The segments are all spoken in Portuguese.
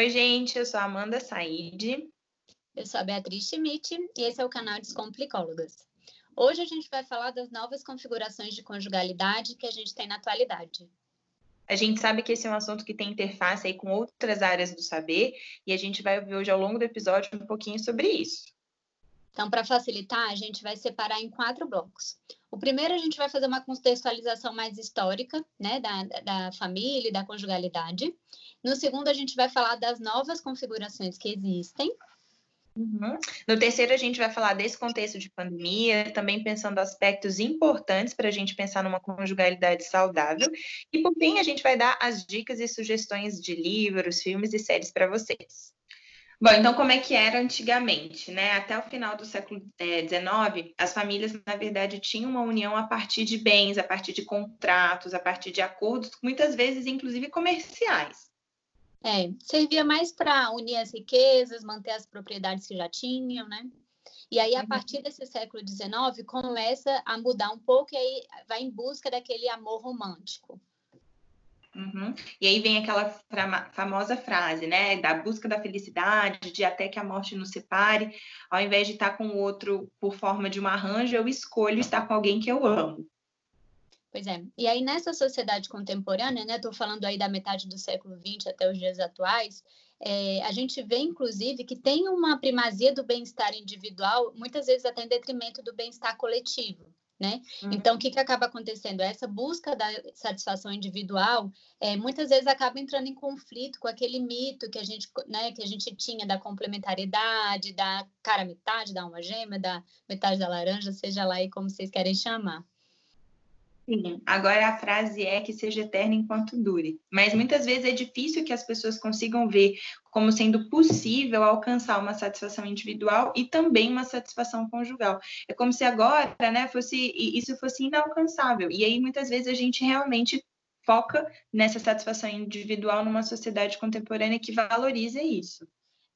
Oi, gente, eu sou a Amanda Said. Eu sou a Beatriz Schmidt e esse é o canal Descomplicólogas. Hoje a gente vai falar das novas configurações de conjugalidade que a gente tem na atualidade. A gente sabe que esse é um assunto que tem interface aí com outras áreas do saber e a gente vai ouvir hoje ao longo do episódio um pouquinho sobre isso. Então, para facilitar, a gente vai separar em quatro blocos. O primeiro, a gente vai fazer uma contextualização mais histórica, né, da, da família e da conjugalidade. No segundo, a gente vai falar das novas configurações que existem. Uhum. No terceiro, a gente vai falar desse contexto de pandemia, também pensando aspectos importantes para a gente pensar numa conjugalidade saudável. E, por fim, a gente vai dar as dicas e sugestões de livros, filmes e séries para vocês. Bom, então como é que era antigamente, né? Até o final do século XIX, as famílias, na verdade, tinham uma união a partir de bens, a partir de contratos, a partir de acordos, muitas vezes, inclusive, comerciais. É, servia mais para unir as riquezas, manter as propriedades que já tinham, né? E aí, a uhum. partir desse século XIX, começa a mudar um pouco e aí vai em busca daquele amor romântico. Uhum. E aí vem aquela famosa frase, né? Da busca da felicidade, de até que a morte nos separe. Ao invés de estar com o outro por forma de um arranjo, eu escolho estar com alguém que eu amo. Pois é. E aí, nessa sociedade contemporânea, né? Estou falando aí da metade do século XX até os dias atuais, é, a gente vê, inclusive, que tem uma primazia do bem-estar individual, muitas vezes até em detrimento do bem-estar coletivo né? Uhum. Então, o que, que acaba acontecendo? Essa busca da satisfação individual, é, muitas vezes acaba entrando em conflito com aquele mito que a gente, né, que a gente tinha da complementariedade, da cara metade da alma gêmea, da metade da laranja, seja lá aí como vocês querem chamar. Sim, agora a frase é que seja eterna enquanto dure. Mas muitas vezes é difícil que as pessoas consigam ver como sendo possível alcançar uma satisfação individual e também uma satisfação conjugal. É como se agora, né, fosse isso fosse inalcançável. E aí muitas vezes a gente realmente foca nessa satisfação individual numa sociedade contemporânea que valoriza isso.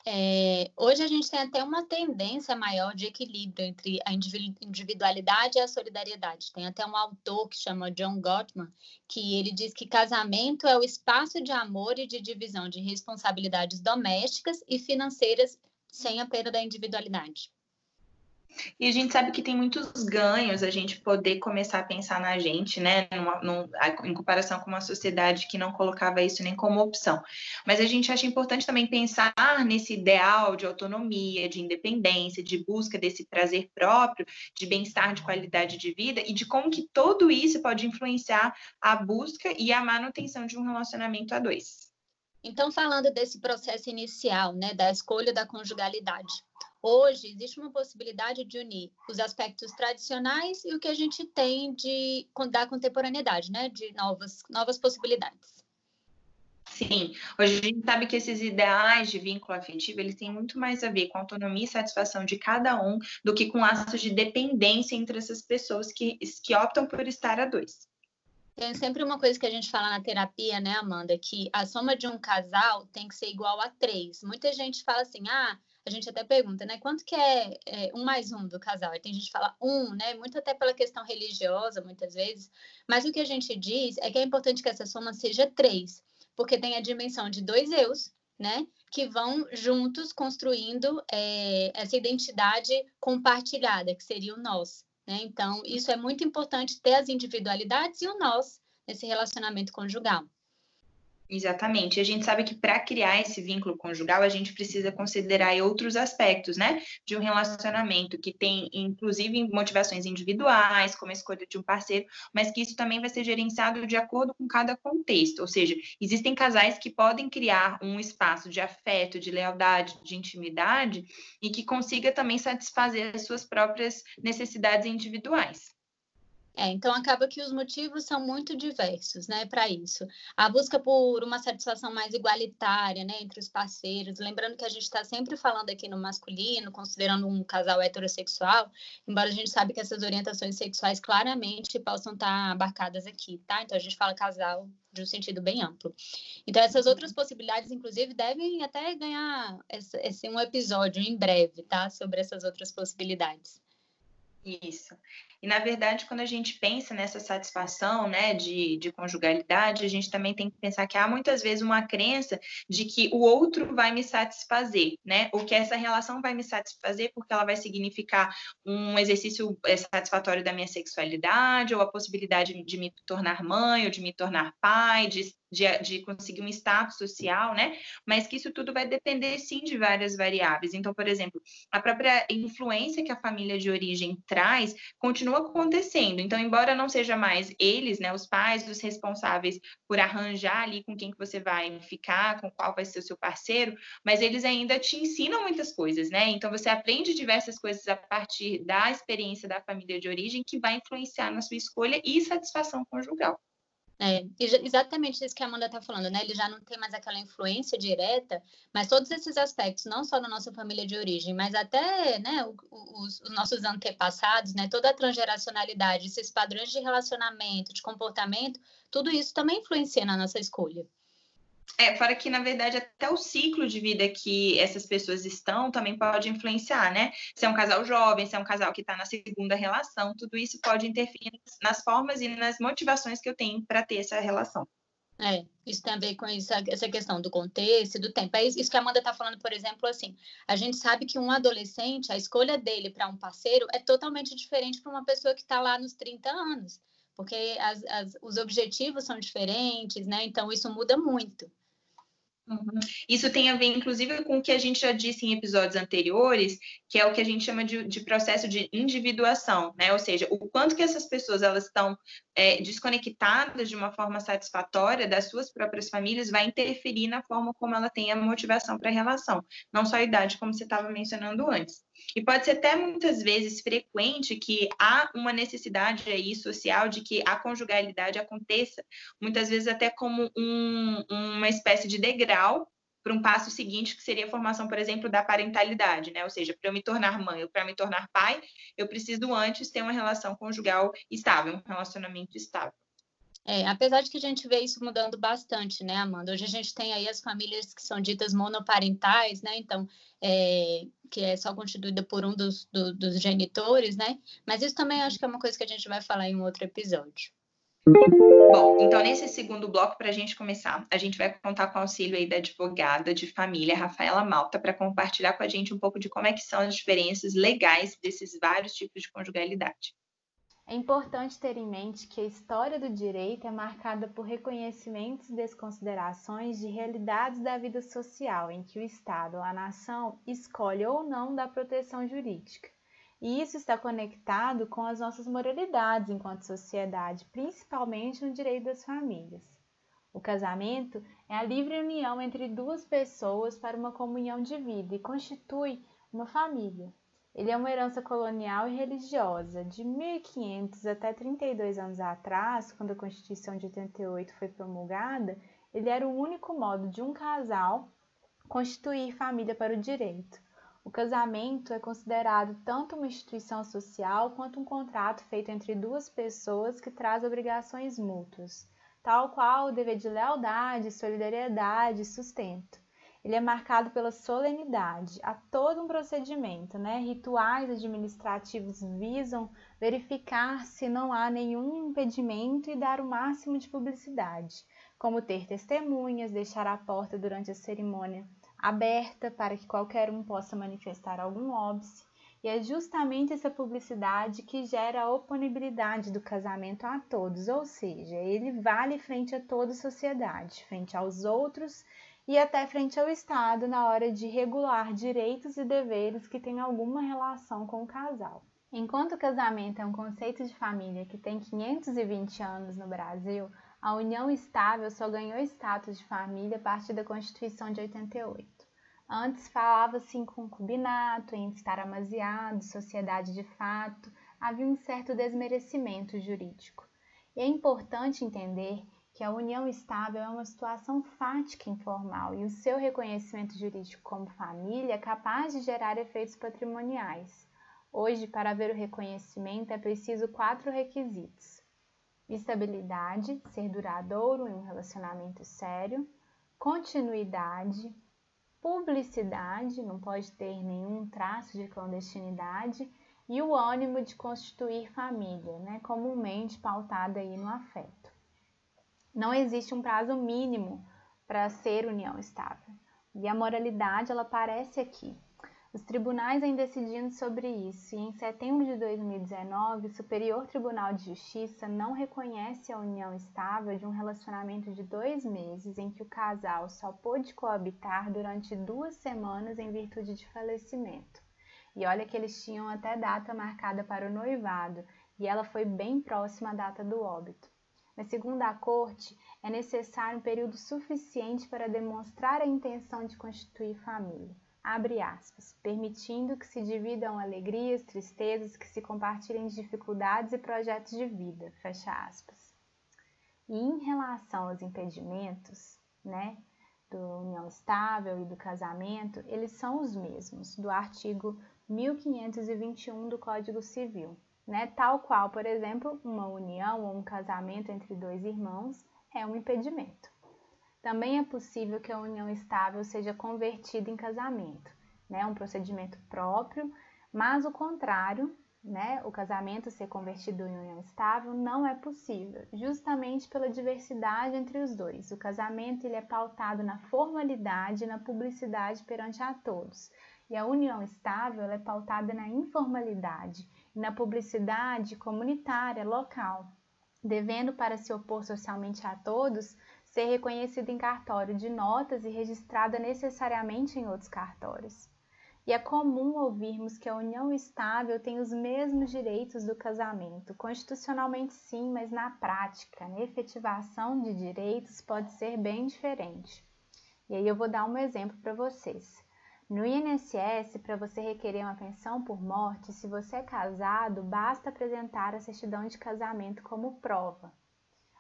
É, hoje a gente tem até uma tendência maior de equilíbrio entre a individualidade e a solidariedade. Tem até um autor que chama John Gottman, que ele diz que casamento é o espaço de amor e de divisão de responsabilidades domésticas e financeiras sem a perda da individualidade. E a gente sabe que tem muitos ganhos a gente poder começar a pensar na gente, né? Numa, num, em comparação com uma sociedade que não colocava isso nem como opção. Mas a gente acha importante também pensar nesse ideal de autonomia, de independência, de busca desse prazer próprio, de bem-estar, de qualidade de vida e de como que tudo isso pode influenciar a busca e a manutenção de um relacionamento a dois. Então, falando desse processo inicial, né, da escolha da conjugalidade, Hoje existe uma possibilidade de unir os aspectos tradicionais e o que a gente tem de da contemporaneidade, né? De novas, novas possibilidades. Sim, hoje a gente sabe que esses ideais de vínculo afetivo, eles têm muito mais a ver com a autonomia e satisfação de cada um do que com laços de dependência entre essas pessoas que, que optam por estar a dois. Tem sempre uma coisa que a gente fala na terapia, né, Amanda, que a soma de um casal tem que ser igual a três. Muita gente fala assim, ah, a gente até pergunta, né? Quanto que é, é, um mais um do casal? E tem gente que fala um, né? Muito até pela questão religiosa, muitas vezes. Mas o que a gente diz é que é importante que essa soma seja três, porque tem a dimensão de dois eus, né? Que vão juntos construindo é, essa identidade compartilhada, que seria o nós. Né? Então, isso é muito importante ter as individualidades e o nós nesse relacionamento conjugal. Exatamente. A gente sabe que para criar esse vínculo conjugal, a gente precisa considerar outros aspectos, né? De um relacionamento que tem, inclusive, motivações individuais, como a escolha de um parceiro, mas que isso também vai ser gerenciado de acordo com cada contexto. Ou seja, existem casais que podem criar um espaço de afeto, de lealdade, de intimidade e que consiga também satisfazer as suas próprias necessidades individuais. É, então acaba que os motivos são muito diversos, né, para isso. A busca por uma satisfação mais igualitária, né, entre os parceiros, lembrando que a gente está sempre falando aqui no masculino, considerando um casal heterossexual, embora a gente sabe que essas orientações sexuais claramente possam estar tá abarcadas aqui, tá? Então a gente fala casal de um sentido bem amplo. Então essas outras possibilidades, inclusive, devem até ganhar esse, esse um episódio em breve, tá, sobre essas outras possibilidades. Isso. E, na verdade, quando a gente pensa nessa satisfação né, de, de conjugalidade, a gente também tem que pensar que há muitas vezes uma crença de que o outro vai me satisfazer, né? Ou que essa relação vai me satisfazer porque ela vai significar um exercício é, satisfatório da minha sexualidade, ou a possibilidade de me tornar mãe, ou de me tornar pai, de de, de, conseguir um status social, né? Mas que isso tudo vai depender, sim, de várias variáveis. Então, por exemplo, a própria influência que a família de origem traz continua acontecendo. Então, embora não seja mais eles, né, os pais, os responsáveis por arranjar ali com quem que você vai ficar, com qual vai ser o seu parceiro, mas eles ainda te ensinam muitas coisas, né? Então, você aprende diversas coisas a partir da experiência da família de origem que vai influenciar na sua escolha e satisfação conjugal. É, exatamente isso que a Amanda está falando, né? Ele já não tem mais aquela influência direta, mas todos esses aspectos, não só na nossa família de origem, mas até né, os, os nossos antepassados, né? Toda a transgeracionalidade, esses padrões de relacionamento, de comportamento, tudo isso também influencia na nossa escolha. É, fora que, na verdade, até o ciclo de vida que essas pessoas estão também pode influenciar, né? Se é um casal jovem, se é um casal que está na segunda relação, tudo isso pode interferir nas formas e nas motivações que eu tenho para ter essa relação. É, isso tem a ver com isso, essa questão do contexto, do tempo. É isso que a Amanda está falando, por exemplo, assim, a gente sabe que um adolescente, a escolha dele para um parceiro é totalmente diferente para uma pessoa que está lá nos 30 anos, porque as, as, os objetivos são diferentes, né? Então, isso muda muito. Uhum. Isso tem a ver, inclusive, com o que a gente já disse em episódios anteriores, que é o que a gente chama de, de processo de individuação, né? Ou seja, o quanto que essas pessoas elas estão é, desconectadas de uma forma satisfatória das suas próprias famílias vai interferir na forma como ela tem a motivação para a relação, não só a idade, como você estava mencionando antes. E pode ser até muitas vezes frequente que há uma necessidade aí social de que a conjugalidade aconteça, muitas vezes até como um, uma espécie de degrau para um passo seguinte, que seria a formação, por exemplo, da parentalidade, né? Ou seja, para eu me tornar mãe ou para me tornar pai, eu preciso antes ter uma relação conjugal estável, um relacionamento estável. É, apesar de que a gente vê isso mudando bastante, né, Amanda? Hoje a gente tem aí as famílias que são ditas monoparentais, né? Então, é, que é só constituída por um dos, do, dos genitores, né? Mas isso também acho que é uma coisa que a gente vai falar em um outro episódio. Bom, então nesse segundo bloco, para a gente começar, a gente vai contar com o auxílio aí da advogada de família, Rafaela Malta, para compartilhar com a gente um pouco de como é que são as diferenças legais desses vários tipos de conjugalidade. É importante ter em mente que a história do direito é marcada por reconhecimentos e desconsiderações de realidades da vida social em que o Estado ou a nação escolhe ou não dar proteção jurídica. E isso está conectado com as nossas moralidades enquanto sociedade, principalmente no direito das famílias. O casamento é a livre união entre duas pessoas para uma comunhão de vida e constitui uma família. Ele é uma herança colonial e religiosa. De 1500 até 32 anos atrás, quando a Constituição de 88 foi promulgada, ele era o único modo de um casal constituir família para o direito. O casamento é considerado tanto uma instituição social quanto um contrato feito entre duas pessoas que traz obrigações mútuas, tal qual o dever de lealdade, solidariedade e sustento ele é marcado pela solenidade. Há todo um procedimento, né? Rituais administrativos visam verificar se não há nenhum impedimento e dar o máximo de publicidade, como ter testemunhas, deixar a porta durante a cerimônia aberta para que qualquer um possa manifestar algum óbice. E é justamente essa publicidade que gera a oponibilidade do casamento a todos, ou seja, ele vale frente a toda a sociedade, frente aos outros e até frente ao Estado na hora de regular direitos e deveres que têm alguma relação com o casal. Enquanto o casamento é um conceito de família que tem 520 anos no Brasil, a união estável só ganhou status de família a partir da Constituição de 88. Antes falava-se em concubinato, em estar amaziado, sociedade de fato, havia um certo desmerecimento jurídico. E é importante entender que a união estável é uma situação fática informal e o seu reconhecimento jurídico como família é capaz de gerar efeitos patrimoniais. Hoje, para haver o reconhecimento, é preciso quatro requisitos: estabilidade, ser duradouro em um relacionamento sério, continuidade, publicidade, não pode ter nenhum traço de clandestinidade, e o ânimo de constituir família, né, comumente pautada aí no afeto. Não existe um prazo mínimo para ser união estável. E a moralidade ela aparece aqui. Os tribunais vêm decidindo sobre isso e em setembro de 2019, o Superior Tribunal de Justiça não reconhece a união estável de um relacionamento de dois meses em que o casal só pôde coabitar durante duas semanas em virtude de falecimento. E olha que eles tinham até data marcada para o noivado e ela foi bem próxima à data do óbito. Mas, segundo a Corte, é necessário um período suficiente para demonstrar a intenção de constituir família. Abre aspas, permitindo que se dividam alegrias, tristezas, que se compartilhem dificuldades e projetos de vida. Fecha aspas. E em relação aos impedimentos, né, do união estável e do casamento, eles são os mesmos, do artigo 1521 do Código Civil, né? Tal qual, por exemplo, uma união ou um casamento entre dois irmãos é um impedimento. Também é possível que a união estável seja convertida em casamento, né? Um procedimento próprio, mas o contrário, né? O casamento ser convertido em união estável não é possível, justamente pela diversidade entre os dois. O casamento ele é pautado na formalidade e na publicidade perante a todos. E a união estável é pautada na informalidade na publicidade comunitária local, devendo, para se opor socialmente a todos, ser reconhecida em cartório de notas e registrada necessariamente em outros cartórios. E é comum ouvirmos que a união estável tem os mesmos direitos do casamento, constitucionalmente sim, mas na prática, na efetivação de direitos pode ser bem diferente. E aí eu vou dar um exemplo para vocês. No INSS, para você requerer uma pensão por morte, se você é casado, basta apresentar a certidão de casamento como prova.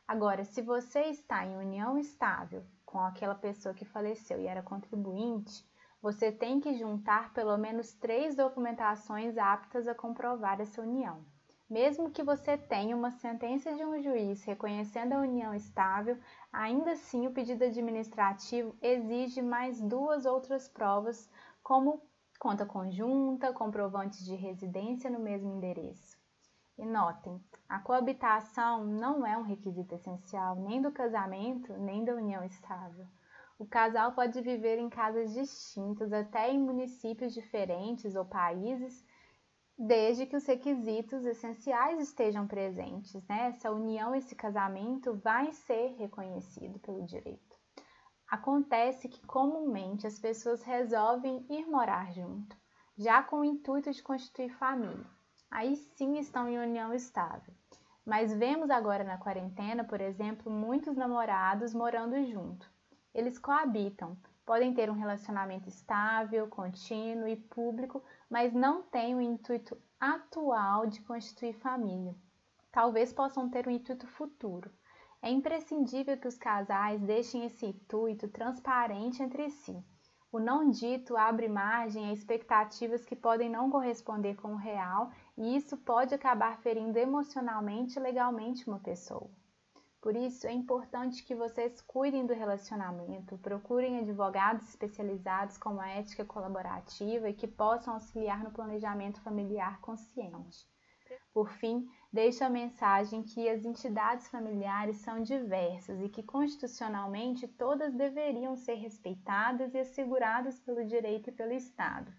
Agora, se você está em união estável com aquela pessoa que faleceu e era contribuinte, você tem que juntar pelo menos três documentações aptas a comprovar essa união. Mesmo que você tenha uma sentença de um juiz reconhecendo a união estável, ainda assim o pedido administrativo exige mais duas outras provas como conta conjunta, comprovantes de residência no mesmo endereço. E notem, a coabitação não é um requisito essencial nem do casamento, nem da união estável. O casal pode viver em casas distintas, até em municípios diferentes ou países, desde que os requisitos essenciais estejam presentes. Né? Essa união, esse casamento vai ser reconhecido pelo direito. Acontece que comumente as pessoas resolvem ir morar junto, já com o intuito de constituir família. Aí sim estão em união estável. Mas vemos agora na quarentena, por exemplo, muitos namorados morando junto. Eles coabitam, podem ter um relacionamento estável, contínuo e público, mas não têm o intuito atual de constituir família. Talvez possam ter um intuito futuro, é imprescindível que os casais deixem esse intuito transparente entre si. O não dito abre margem a expectativas que podem não corresponder com o real e isso pode acabar ferindo emocionalmente e legalmente uma pessoa. Por isso, é importante que vocês cuidem do relacionamento, procurem advogados especializados com a ética colaborativa e que possam auxiliar no planejamento familiar consciente. Por fim, deixo a mensagem que as entidades familiares são diversas e que constitucionalmente todas deveriam ser respeitadas e asseguradas pelo direito e pelo Estado.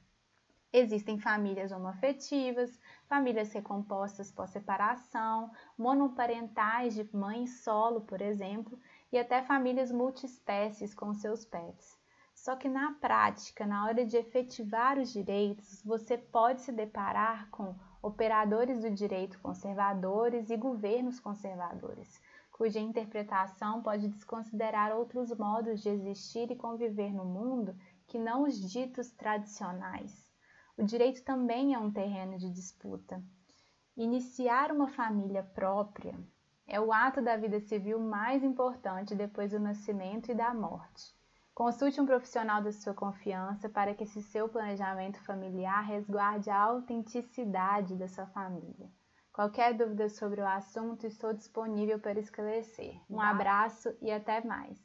Existem famílias homoafetivas, famílias recompostas pós-separação, monoparentais de mãe solo, por exemplo, e até famílias multiespécies com seus pets. Só que na prática, na hora de efetivar os direitos, você pode se deparar com operadores do direito conservadores e governos conservadores, cuja interpretação pode desconsiderar outros modos de existir e conviver no mundo que não os ditos tradicionais. O direito também é um terreno de disputa. Iniciar uma família própria é o ato da vida civil mais importante depois do nascimento e da morte. Consulte um profissional da sua confiança para que esse seu planejamento familiar resguarde a autenticidade da sua família. Qualquer dúvida sobre o assunto, estou disponível para esclarecer. Um abraço e até mais.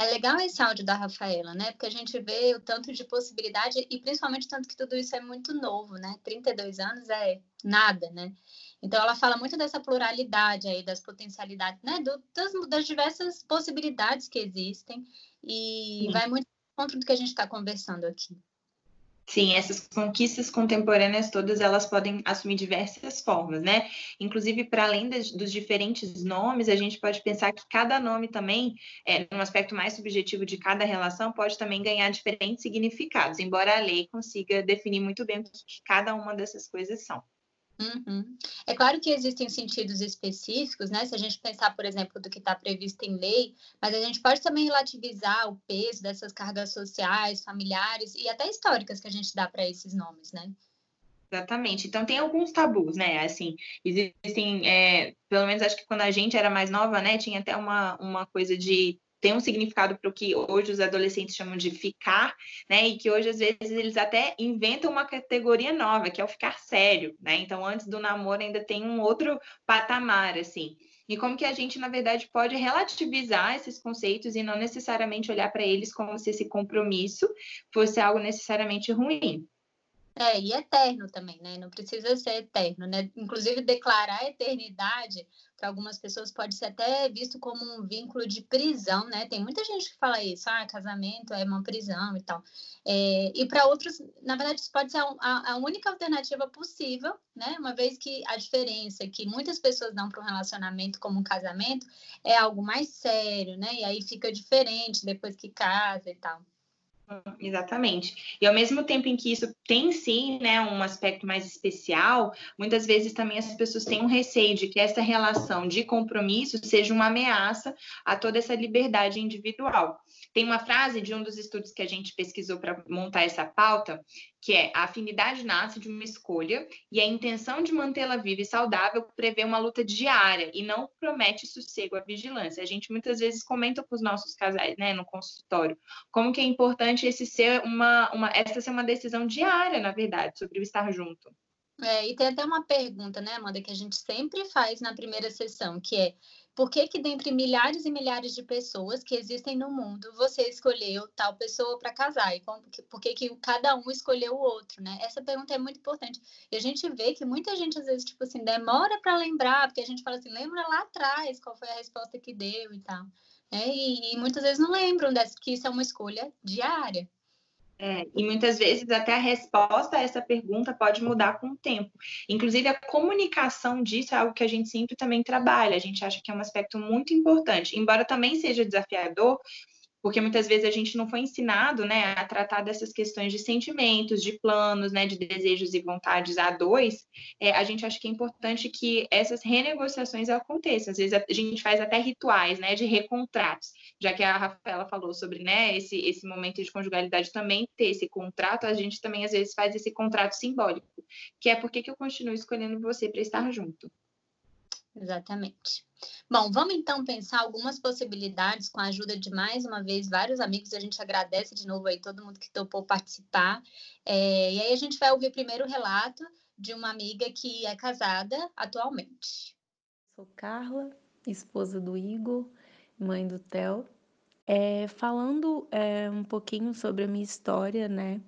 É legal esse áudio da Rafaela, né? Porque a gente vê o tanto de possibilidade e principalmente tanto que tudo isso é muito novo, né? 32 anos é nada, né? Então ela fala muito dessa pluralidade aí, das potencialidades, né? Do, das, das, diversas possibilidades que existem e Sim. vai muito contra do que a gente está conversando aqui. Sim, essas conquistas contemporâneas todas elas podem assumir diversas formas, né? Inclusive, para além dos diferentes nomes, a gente pode pensar que cada nome também, é, no aspecto mais subjetivo de cada relação, pode também ganhar diferentes significados, embora a lei consiga definir muito bem o que cada uma dessas coisas são. Uhum. É claro que existem sentidos específicos, né? Se a gente pensar, por exemplo, do que está previsto em lei, mas a gente pode também relativizar o peso dessas cargas sociais, familiares e até históricas que a gente dá para esses nomes, né? Exatamente. Então tem alguns tabus, né? Assim, existem, é, pelo menos acho que quando a gente era mais nova, né, tinha até uma, uma coisa de tem um significado para o que hoje os adolescentes chamam de ficar, né? E que hoje, às vezes, eles até inventam uma categoria nova, que é o ficar sério, né? Então, antes do namoro, ainda tem um outro patamar, assim. E como que a gente, na verdade, pode relativizar esses conceitos e não necessariamente olhar para eles como se esse compromisso fosse algo necessariamente ruim. É, e eterno também, né? Não precisa ser eterno, né? Inclusive, declarar eternidade para algumas pessoas pode ser até visto como um vínculo de prisão, né? Tem muita gente que fala isso, ah, casamento é uma prisão e tal. É, e para outros, na verdade, isso pode ser a, a, única alternativa possível, né? Uma vez que a diferença que muitas pessoas dão para um relacionamento como um casamento é algo mais sério, né? E aí fica diferente depois que casa e tal. Exatamente. E ao mesmo tempo em que isso tem sim, né, um aspecto mais especial, muitas vezes também as pessoas têm um receio de que essa relação de compromisso seja uma ameaça a toda essa liberdade individual. Tem uma frase de um dos estudos que a gente pesquisou para montar essa pauta, que é a afinidade nasce de uma escolha e a intenção de mantê-la viva e saudável prevê uma luta diária e não promete sossego à vigilância. A gente muitas vezes comenta com os nossos casais, né, no consultório, como que é importante esse ser uma, uma essa ser uma decisão diária, na verdade, sobre o estar junto. É, e tem até uma pergunta, né, Amanda, que a gente sempre faz na primeira sessão, que é por que que dentre milhares e milhares de pessoas que existem no mundo, você escolheu tal pessoa para casar? E como, por que que cada um escolheu o outro, né? Essa pergunta é muito importante. E a gente vê que muita gente, às vezes, tipo assim, demora para lembrar, porque a gente fala assim, lembra lá atrás qual foi a resposta que deu e tal. É, e, e muitas vezes não lembram dessa, que isso é uma escolha diária. É, e muitas vezes até a resposta a essa pergunta pode mudar com o tempo. Inclusive, a comunicação disso é algo que a gente sempre também trabalha. A gente acha que é um aspecto muito importante. Embora também seja desafiador, porque muitas vezes a gente não foi ensinado, né, a tratar dessas questões de sentimentos, de planos, né, de desejos e vontades a dois, é, a gente acha que é importante que essas renegociações aconteçam. Às vezes a gente faz até rituais, né, de recontratos, já que a Rafaela falou sobre, né, esse, esse momento de conjugalidade também ter esse contrato, a gente também às vezes faz esse contrato simbólico, que é porque que eu continuo escolhendo você para estar junto. Exatamente. Bom, vamos então pensar algumas possibilidades com a ajuda de mais uma vez vários amigos. A gente agradece de novo aí todo mundo que topou participar. É, e aí a gente vai ouvir primeiro o relato de uma amiga que é casada atualmente. Sou Carla, esposa do Igor, mãe do Theo. É, falando é, um pouquinho sobre a minha história, né?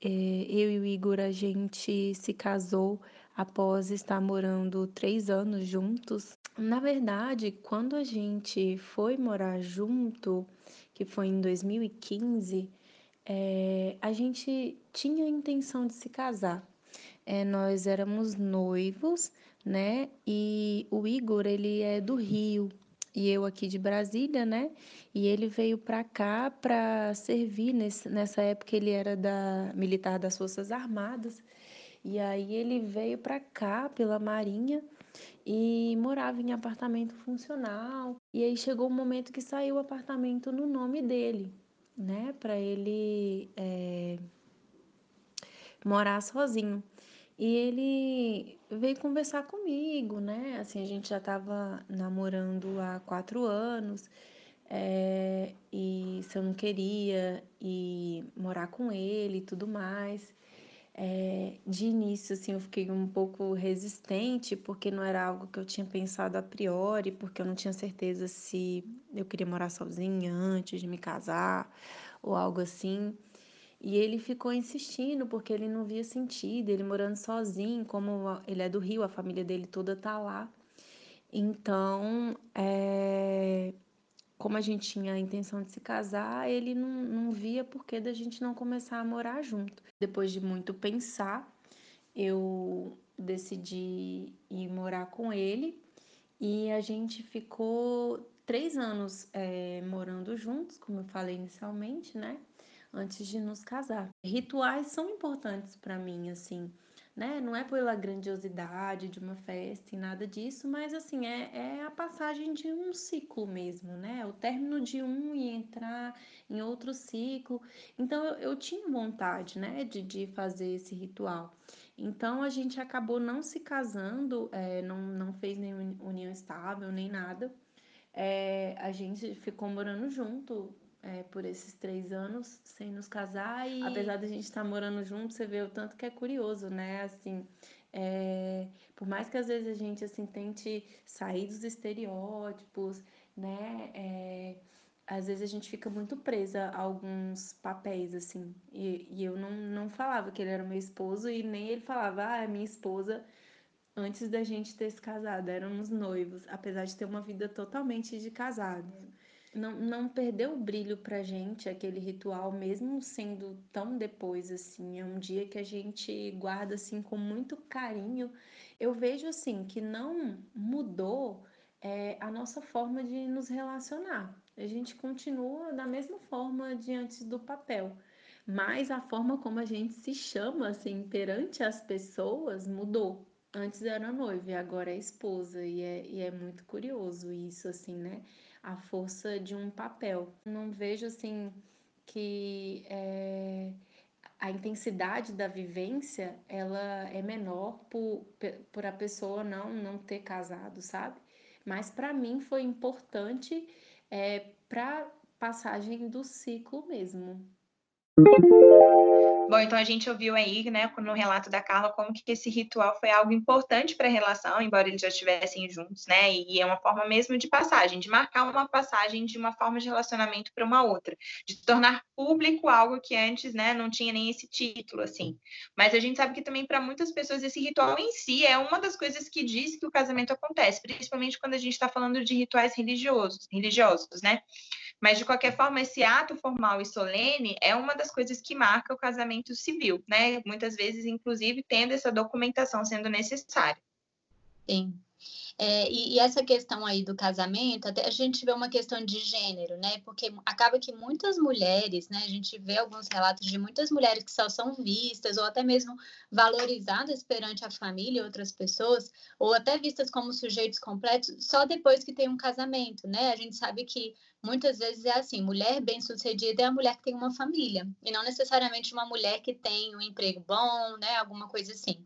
É, eu e o Igor, a gente se casou após estar morando três anos juntos. Na verdade, quando a gente foi morar junto, que foi em 2015, é, a gente tinha a intenção de se casar. É, nós éramos noivos, né? E o Igor, ele é do Rio e eu aqui de Brasília, né? E ele veio para cá para servir nesse, nessa época ele era da militar das Forças Armadas e aí ele veio para cá pela Marinha e morava em apartamento funcional. E aí chegou o um momento que saiu o apartamento no nome dele, né? Para ele é, morar sozinho. E ele veio conversar comigo, né? Assim, a gente já estava namorando há quatro anos. É, e se eu não queria ir morar com ele e tudo mais. É, de início, assim, eu fiquei um pouco resistente, porque não era algo que eu tinha pensado a priori, porque eu não tinha certeza se eu queria morar sozinha antes de me casar ou algo assim. E ele ficou insistindo, porque ele não via sentido, ele morando sozinho, como ele é do Rio, a família dele toda tá lá. Então, é, como a gente tinha a intenção de se casar, ele não, não via por que da gente não começar a morar junto. Depois de muito pensar, eu decidi ir morar com ele e a gente ficou três anos é, morando juntos, como eu falei inicialmente, né? antes de nos casar. Rituais são importantes para mim, assim, né? Não é pela grandiosidade de uma festa e nada disso, mas assim, é, é a passagem de um ciclo mesmo, né? O término de um e entrar em outro ciclo. Então eu, eu tinha vontade, né, de, de fazer esse ritual. Então a gente acabou não se casando, é, não, não fez nenhuma união estável, nem nada. É, a gente ficou morando junto é, por esses três anos sem nos casar e apesar de a gente estar tá morando junto, você vê o tanto que é curioso, né? Assim, é, por mais que às vezes a gente assim tente sair dos estereótipos, né? É, às vezes a gente fica muito presa a alguns papéis, assim. E, e eu não, não falava que ele era meu esposo e nem ele falava, ah, é minha esposa antes da gente ter se casado, éramos noivos, apesar de ter uma vida totalmente de casado não, não perdeu o brilho pra gente aquele ritual, mesmo sendo tão depois, assim. É um dia que a gente guarda, assim, com muito carinho. Eu vejo, assim, que não mudou é, a nossa forma de nos relacionar. A gente continua da mesma forma de antes do papel. Mas a forma como a gente se chama, assim, perante as pessoas mudou. Antes era noiva agora é esposa. E é, e é muito curioso isso, assim, né? A força de um papel. Não vejo assim que é, a intensidade da vivência ela é menor por, por a pessoa não não ter casado, sabe? Mas para mim foi importante é, para passagem do ciclo mesmo. Bom, então a gente ouviu aí, né, no relato da Carla, como que esse ritual foi algo importante para a relação, embora eles já estivessem juntos, né? E é uma forma mesmo de passagem, de marcar uma passagem de uma forma de relacionamento para uma outra, de tornar público algo que antes, né, não tinha nem esse título, assim. Mas a gente sabe que também para muitas pessoas esse ritual em si é uma das coisas que diz que o casamento acontece, principalmente quando a gente está falando de rituais religiosos, religiosos, né? Mas, de qualquer forma, esse ato formal e solene é uma das coisas que marca o casamento civil, né? Muitas vezes, inclusive, tendo essa documentação sendo necessária. Sim. É, e, e, essa questão aí do casamento, até a gente vê uma questão de gênero, né? Porque acaba que muitas mulheres, né? A gente vê alguns relatos de muitas mulheres que só são vistas ou até mesmo valorizadas perante a família e outras pessoas, ou até vistas como sujeitos completos só depois que tem um casamento, né? A gente sabe que muitas vezes é assim, mulher bem-sucedida é a mulher que tem uma família, e não necessariamente uma mulher que tem um emprego bom, né? Alguma coisa assim.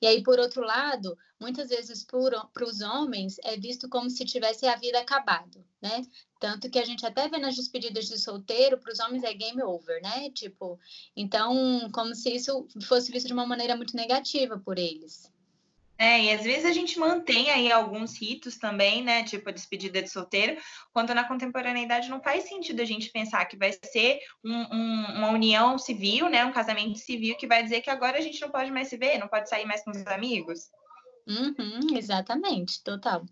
E aí, por outro lado, muitas vezes para os homens é visto como se tivesse a vida acabado, né? Tanto que a gente até vê nas despedidas de solteiro, para os homens é game over, né? Tipo, então, como se isso fosse visto de uma maneira muito negativa por eles. É, e às vezes a gente mantém aí alguns ritos também, né? Tipo a despedida de solteiro, quando na contemporaneidade não faz sentido a gente pensar que vai ser um, um, uma união civil, né? Um casamento civil que vai dizer que agora a gente não pode mais se ver, não pode sair mais com os amigos. Uhum, exatamente, total.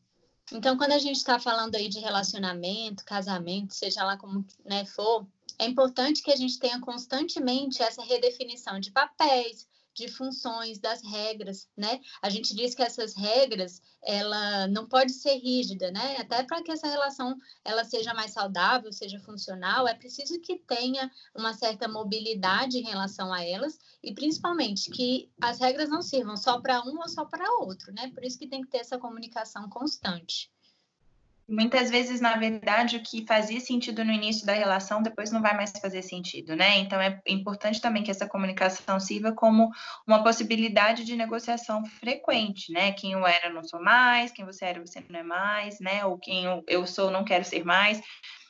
Então, quando a gente está falando aí de relacionamento, casamento, seja lá como né, for, é importante que a gente tenha constantemente essa redefinição de papéis, de funções, das regras, né? A gente diz que essas regras, ela não pode ser rígida, né? Até para que essa relação ela seja mais saudável, seja funcional, é preciso que tenha uma certa mobilidade em relação a elas e principalmente que as regras não sirvam só para um ou só para outro, né? Por isso que tem que ter essa comunicação constante. Muitas vezes, na verdade, o que fazia sentido no início da relação depois não vai mais fazer sentido, né? Então é importante também que essa comunicação sirva como uma possibilidade de negociação frequente, né? Quem eu era não sou mais, quem você era você não é mais, né? Ou quem eu, eu sou não quero ser mais.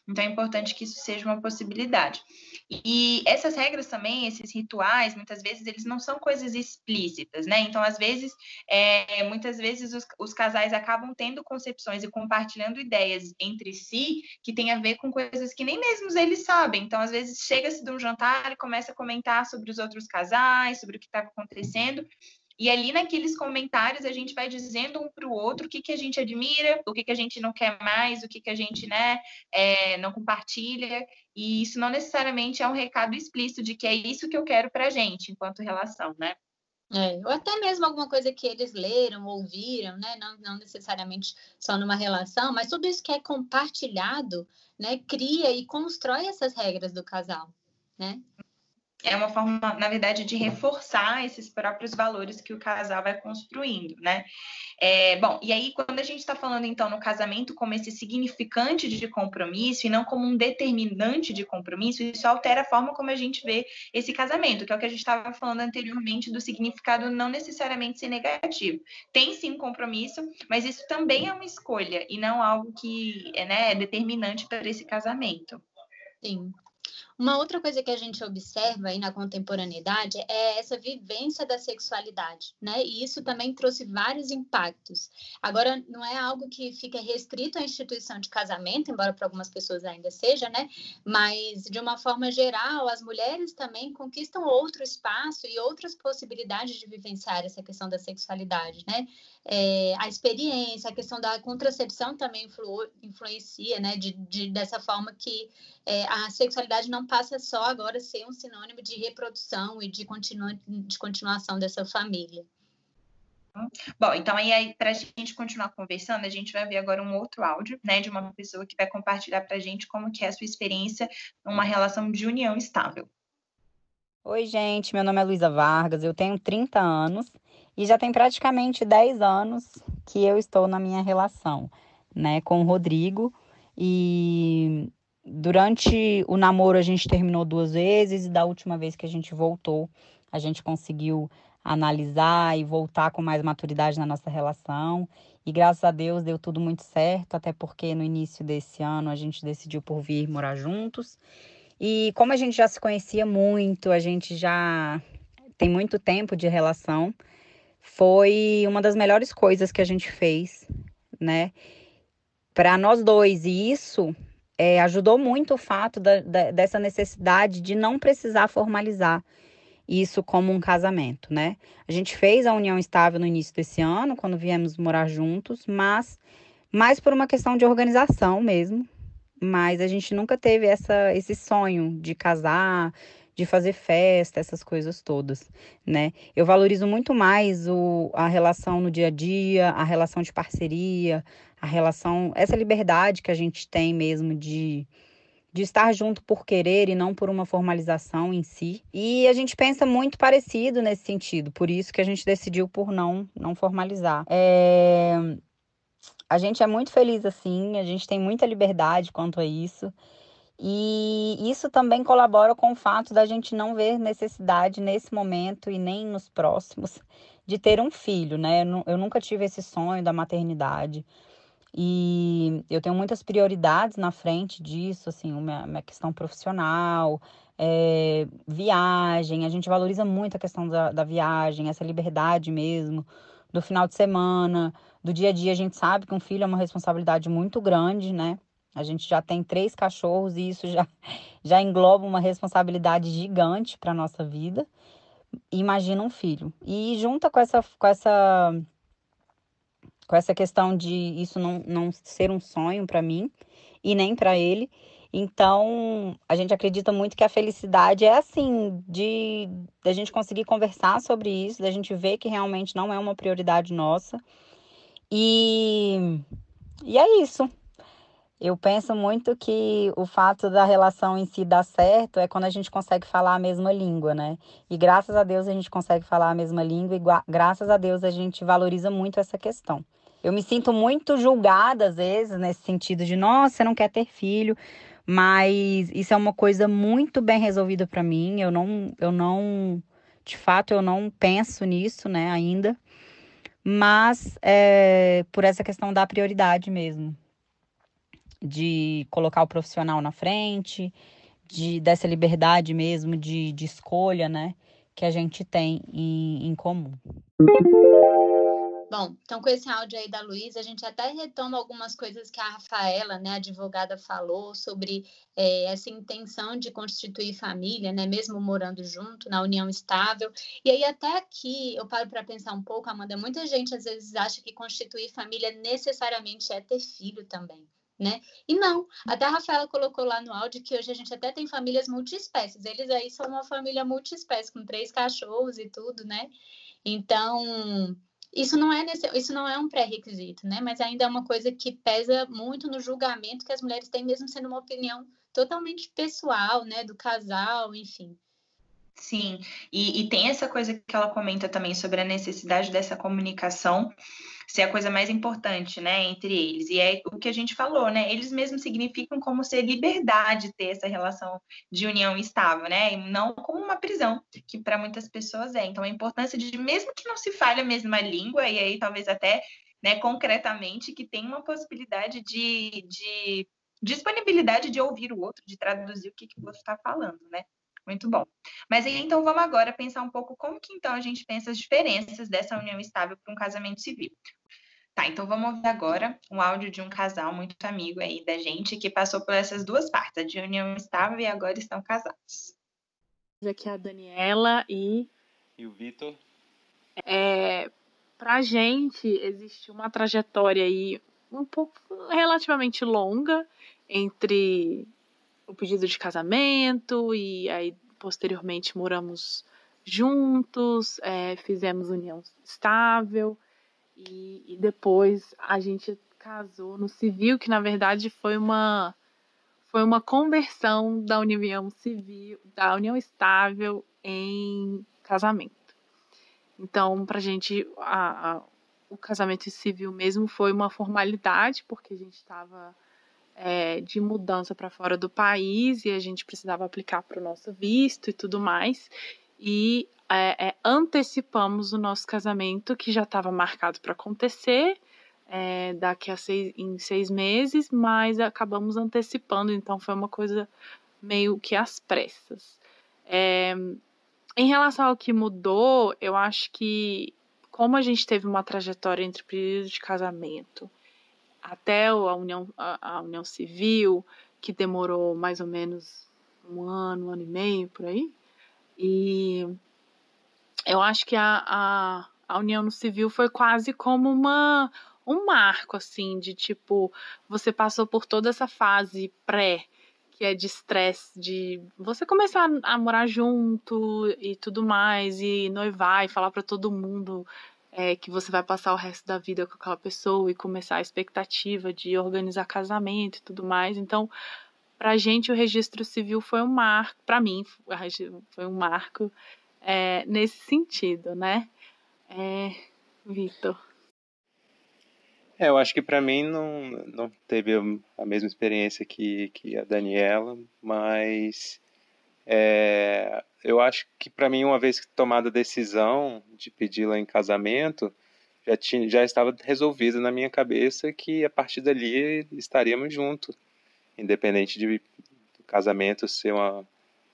Então é importante que isso seja uma possibilidade. E essas regras também, esses rituais, muitas vezes eles não são coisas explícitas, né? Então, às vezes, é, muitas vezes os, os, casais acabam tendo concepções e compartilhando ideias entre si que tem a ver com coisas que nem mesmo eles sabem. Então, às vezes, chega-se de um jantar e começa a comentar sobre os outros casais, sobre o que está acontecendo. E ali naqueles comentários a gente vai dizendo um para o outro o que, que a gente admira, o que, que a gente não quer mais, o que, que a gente né, é, não compartilha. E isso não necessariamente é um recado explícito de que é isso que eu quero para a gente, enquanto relação, né? É, ou até mesmo alguma coisa que eles leram, ouviram, né? Não, não necessariamente só numa relação, mas tudo isso que é compartilhado, né? Cria e constrói essas regras do casal, né? É uma forma, na verdade, de reforçar esses próprios valores que o casal vai construindo, né? É, bom, e aí, quando a gente está falando, então, no casamento como esse significante de compromisso e não como um determinante de compromisso, isso altera a forma como a gente vê esse casamento, que é o que a gente estava falando anteriormente do significado não necessariamente ser negativo. Tem sim compromisso, mas isso também é uma escolha e não algo que né, é determinante para esse casamento. Sim. Uma outra coisa que a gente observa aí na contemporaneidade é essa vivência da sexualidade, né? E isso também trouxe vários impactos. Agora, não é algo que fica restrito à instituição de casamento, embora para algumas pessoas ainda seja, né? Mas, de uma forma geral, as mulheres também conquistam outro espaço e outras possibilidades de vivenciar essa questão da sexualidade, né? É, a experiência, a questão da contracepção também influ, influencia, né? De, de, dessa forma que é, a sexualidade não passa só agora a ser um sinônimo de reprodução e de, continua, de continuação dessa família. Bom, então aí, aí para a gente continuar conversando, a gente vai ver agora um outro áudio, né, de uma pessoa que vai compartilhar para a gente como que é a sua experiência numa relação de união estável. Oi, gente, meu nome é Luísa Vargas, eu tenho 30 anos e já tem praticamente 10 anos que eu estou na minha relação, né, com o Rodrigo. E Durante o namoro, a gente terminou duas vezes, e da última vez que a gente voltou, a gente conseguiu analisar e voltar com mais maturidade na nossa relação. E graças a Deus deu tudo muito certo, até porque no início desse ano a gente decidiu por vir morar juntos. E como a gente já se conhecia muito, a gente já tem muito tempo de relação, foi uma das melhores coisas que a gente fez, né? Para nós dois. E isso é, ajudou muito o fato da, da, dessa necessidade de não precisar formalizar isso como um casamento, né? A gente fez a união estável no início desse ano, quando viemos morar juntos, mas mais por uma questão de organização mesmo. Mas a gente nunca teve essa, esse sonho de casar, de fazer festa, essas coisas todas, né? Eu valorizo muito mais o, a relação no dia a dia, a relação de parceria, a relação, essa liberdade que a gente tem mesmo de, de estar junto por querer e não por uma formalização em si. E a gente pensa muito parecido nesse sentido, por isso que a gente decidiu por não, não formalizar. É... A gente é muito feliz assim, a gente tem muita liberdade quanto a isso. E isso também colabora com o fato da gente não ver necessidade nesse momento e nem nos próximos de ter um filho, né? Eu nunca tive esse sonho da maternidade. E eu tenho muitas prioridades na frente disso, assim, minha, minha questão profissional, é, viagem, a gente valoriza muito a questão da, da viagem, essa liberdade mesmo, do final de semana, do dia a dia. A gente sabe que um filho é uma responsabilidade muito grande, né? A gente já tem três cachorros e isso já, já engloba uma responsabilidade gigante para nossa vida. Imagina um filho. E junta com essa, com essa com essa questão de isso não, não ser um sonho para mim e nem para ele. Então, a gente acredita muito que a felicidade é assim, de a gente conseguir conversar sobre isso, da gente ver que realmente não é uma prioridade nossa. E, e é isso. Eu penso muito que o fato da relação em si dar certo é quando a gente consegue falar a mesma língua, né? E graças a Deus a gente consegue falar a mesma língua e graças a Deus a gente valoriza muito essa questão. Eu me sinto muito julgada às vezes nesse sentido de, nossa, você não quer ter filho, mas isso é uma coisa muito bem resolvida para mim. Eu não, eu não, de fato, eu não penso nisso, né, ainda. Mas é, por essa questão da prioridade mesmo de colocar o profissional na frente, de dessa liberdade mesmo de, de escolha, né, que a gente tem em, em comum. Bom, então com esse áudio aí da Luísa, a gente até retoma algumas coisas que a Rafaela, né, advogada, falou sobre é, essa intenção de constituir família, né, mesmo morando junto, na união estável. E aí até aqui eu paro para pensar um pouco, Amanda, muita gente às vezes acha que constituir família necessariamente é ter filho também. Né? E não, até a Rafaela colocou lá no áudio que hoje a gente até tem famílias multiespécies. Eles aí são uma família multiespécie, com três cachorros e tudo, né? Então, isso não é nesse, isso não é um pré-requisito, né? Mas ainda é uma coisa que pesa muito no julgamento que as mulheres têm, mesmo sendo uma opinião totalmente pessoal, né? Do casal, enfim. Sim, e, e, tem essa coisa que ela comenta também sobre a necessidade dessa comunicação ser a coisa mais importante, né, entre eles. E é o que a gente falou, né? Eles mesmos significam como ser liberdade ter essa relação de união estável, né? E não como uma prisão, que para muitas pessoas é. Então, a importância de, mesmo que não se fale a mesma língua, e aí talvez até, né, concretamente, que tem uma possibilidade de, de disponibilidade de ouvir o outro, de traduzir o que, que o outro está falando, né? Muito bom. Mas então vamos agora pensar um pouco como que então a gente pensa as diferenças dessa união estável para um casamento civil. Tá, então vamos ouvir agora um áudio de um casal muito amigo aí da gente que passou por essas duas partes, a de união estável e agora estão casados. Aqui é a Daniela e. E o Vitor. É, pra gente existe uma trajetória aí um pouco relativamente longa entre o pedido de casamento e aí posteriormente moramos juntos, é, fizemos união estável e, e, depois a gente casou no civil, que na verdade foi uma foi uma conversão da união civil, da união estável em casamento. Então, para a gente, a, o casamento civil mesmo foi uma formalidade, porque a gente estava é, de mudança para fora do país e a gente precisava aplicar para o nosso visto e tudo mais. E é, é, antecipamos o nosso casamento, que já estava marcado para acontecer é, daqui a seis, em seis meses, mas acabamos antecipando, então foi uma coisa meio que às pressas. É, em relação ao que mudou, eu acho que como a gente teve uma trajetória entre período de casamento até a união, a, a união civil, que demorou mais ou menos um ano, um ano e meio por aí. E eu acho que a, a, a união no civil foi quase como uma um marco assim de tipo você passou por toda essa fase pré que é de estresse de você começar a morar junto e tudo mais e noivar e falar para todo mundo é, que você vai passar o resto da vida com aquela pessoa e começar a expectativa de organizar casamento e tudo mais. Então, para a gente, o registro civil foi um marco, para mim, foi um marco é, nesse sentido, né? É, Vitor. É, eu acho que para mim não, não teve a mesma experiência que, que a Daniela, mas é, eu acho que para mim, uma vez tomada a decisão de pedi-la em casamento, já, tinha, já estava resolvido na minha cabeça que a partir dali estaríamos juntos, independente de casamento ser uma,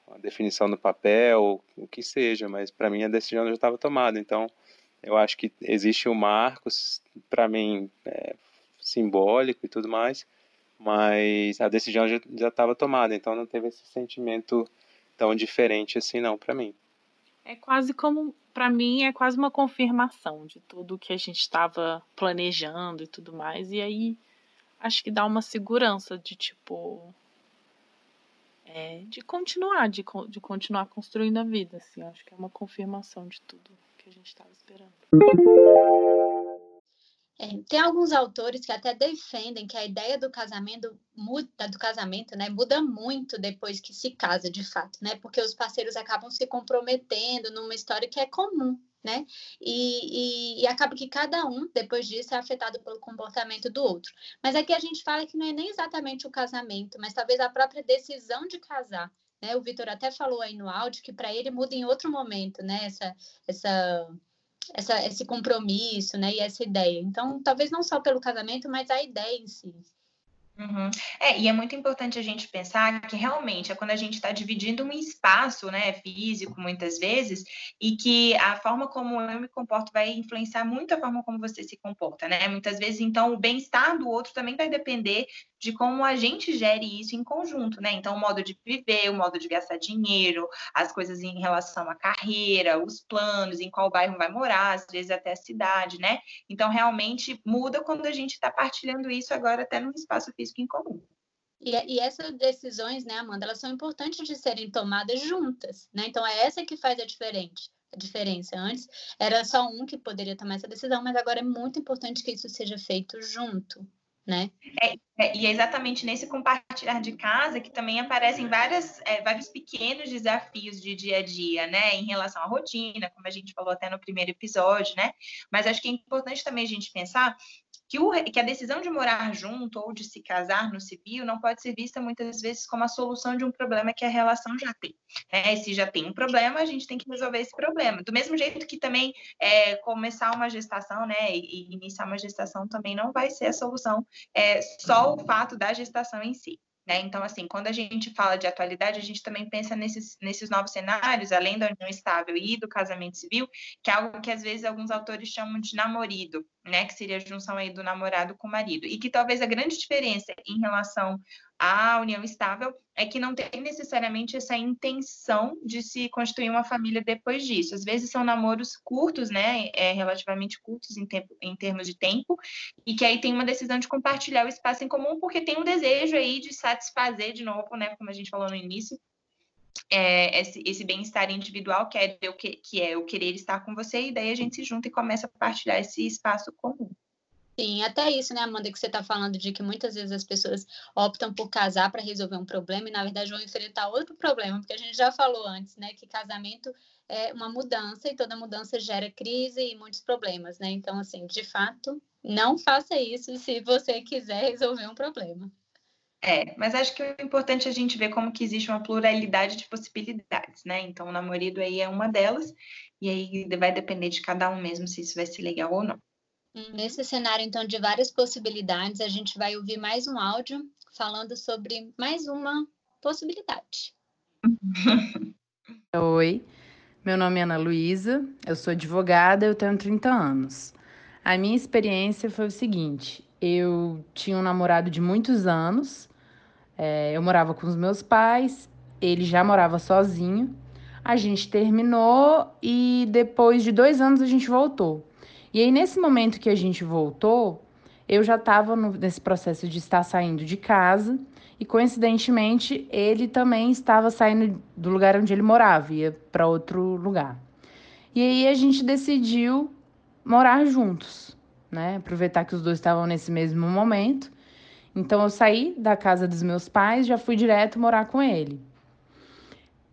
uma definição no papel, o que seja, mas para mim a decisão já estava tomada. Então, eu acho que existe um marco, para mim, é, simbólico e tudo mais, mas a decisão já estava tomada, então não teve esse sentimento tão diferente assim não para mim. É quase como para mim é quase uma confirmação de tudo que a gente estava planejando e tudo mais e aí acho que dá uma segurança de tipo é, de continuar de, de continuar construindo a vida assim acho que é uma confirmação de tudo que a gente estava esperando é, tem alguns autores que até defendem que a ideia do casamento muda, do casamento, né, muda muito depois que se casa, de fato, né, porque os parceiros acabam se comprometendo numa história que é comum, né, e, e, e acaba que cada um depois disso é afetado pelo comportamento do outro. Mas aqui a gente fala que não é nem exatamente o casamento, mas talvez a própria decisão de casar. Né? O Vitor até falou aí no áudio que para ele muda em outro momento, né? Essa, essa essa, esse compromisso, né, e essa ideia. Então, talvez não só pelo casamento, mas a ideia em si. Uhum. É, e é muito importante a gente pensar que realmente é quando a gente está dividindo um espaço, né, físico, muitas vezes, e que a forma como eu me comporto vai influenciar muito a forma como você se comporta, né? Muitas vezes, então, o bem-estar do outro também vai depender de como a gente gere isso em conjunto, né? Então, o modo de viver, o modo de gastar dinheiro, as coisas em relação à carreira, os planos, em qual bairro vai morar, às vezes até a cidade, né? Então, realmente muda quando a gente está partilhando isso agora até num espaço físico em comum. E, e, essas decisões, né, Amanda, elas são importantes de serem tomadas juntas, né? Então é essa que faz a diferença. A diferença antes era só um que poderia tomar essa decisão, mas agora é muito importante que isso seja feito junto, né? É, é, e é exatamente nesse compartilhar de casa que também aparecem várias, é, vários pequenos desafios de dia a dia, né? Em relação à rotina, como a gente falou até no primeiro episódio, né? Mas acho que é importante também a gente pensar que, o, que a decisão de morar junto ou de se casar no civil não pode ser vista muitas vezes como a solução de um problema que a relação já tem. Né? Se já tem um problema, a gente tem que resolver esse problema. Do mesmo jeito que também é, começar uma gestação, né, e, e, iniciar uma gestação também não vai ser a solução, é, só o fato da gestação em si. Né? Então, assim, quando a gente fala de atualidade, a gente também pensa nesses, nesses novos cenários, além da união estável e do casamento civil, que é algo que às vezes alguns autores chamam de namorido, né? Que seria a junção aí do namorado com o marido. E que talvez a grande diferença em relação à união estável é que não tem necessariamente essa intenção de se constituir uma família depois disso. Às vezes são namoros curtos, né? É, relativamente curtos em, tempo, em termos de tempo, e que aí tem uma decisão de compartilhar o espaço em comum, porque tem um desejo aí de satisfazer de novo, né? Como a gente falou no início, é, esse, esse bem-estar individual, que é, eu, que, que é eu querer estar com você, e daí a gente se junta e começa a partilhar esse espaço comum. Sim, até isso, né, Amanda, que você está falando de que muitas vezes as pessoas optam por casar para resolver um problema e, na verdade, vão enfrentar outro problema, porque a gente já falou antes, né, que casamento é uma mudança e toda mudança gera crise e muitos problemas, né? Então, assim, de fato, não faça isso se você quiser resolver um problema. É, mas acho que o importante é a gente ver como que existe uma pluralidade de possibilidades, né? Então, o namorado aí é uma delas, e aí vai depender de cada um mesmo se isso vai ser legal ou não. Nesse cenário, então, de várias possibilidades, a gente vai ouvir mais um áudio falando sobre mais uma possibilidade. Oi, meu nome é Ana Luísa, eu sou advogada, eu tenho 30 anos. A minha experiência foi o seguinte: eu tinha um namorado de muitos anos, é, eu morava com os meus pais, ele já morava sozinho. A gente terminou e depois de dois anos a gente voltou. E aí, nesse momento que a gente voltou, eu já estava nesse processo de estar saindo de casa e, coincidentemente, ele também estava saindo do lugar onde ele morava, ia para outro lugar. E aí a gente decidiu morar juntos, né? Aproveitar que os dois estavam nesse mesmo momento. Então eu saí da casa dos meus pais, já fui direto morar com ele.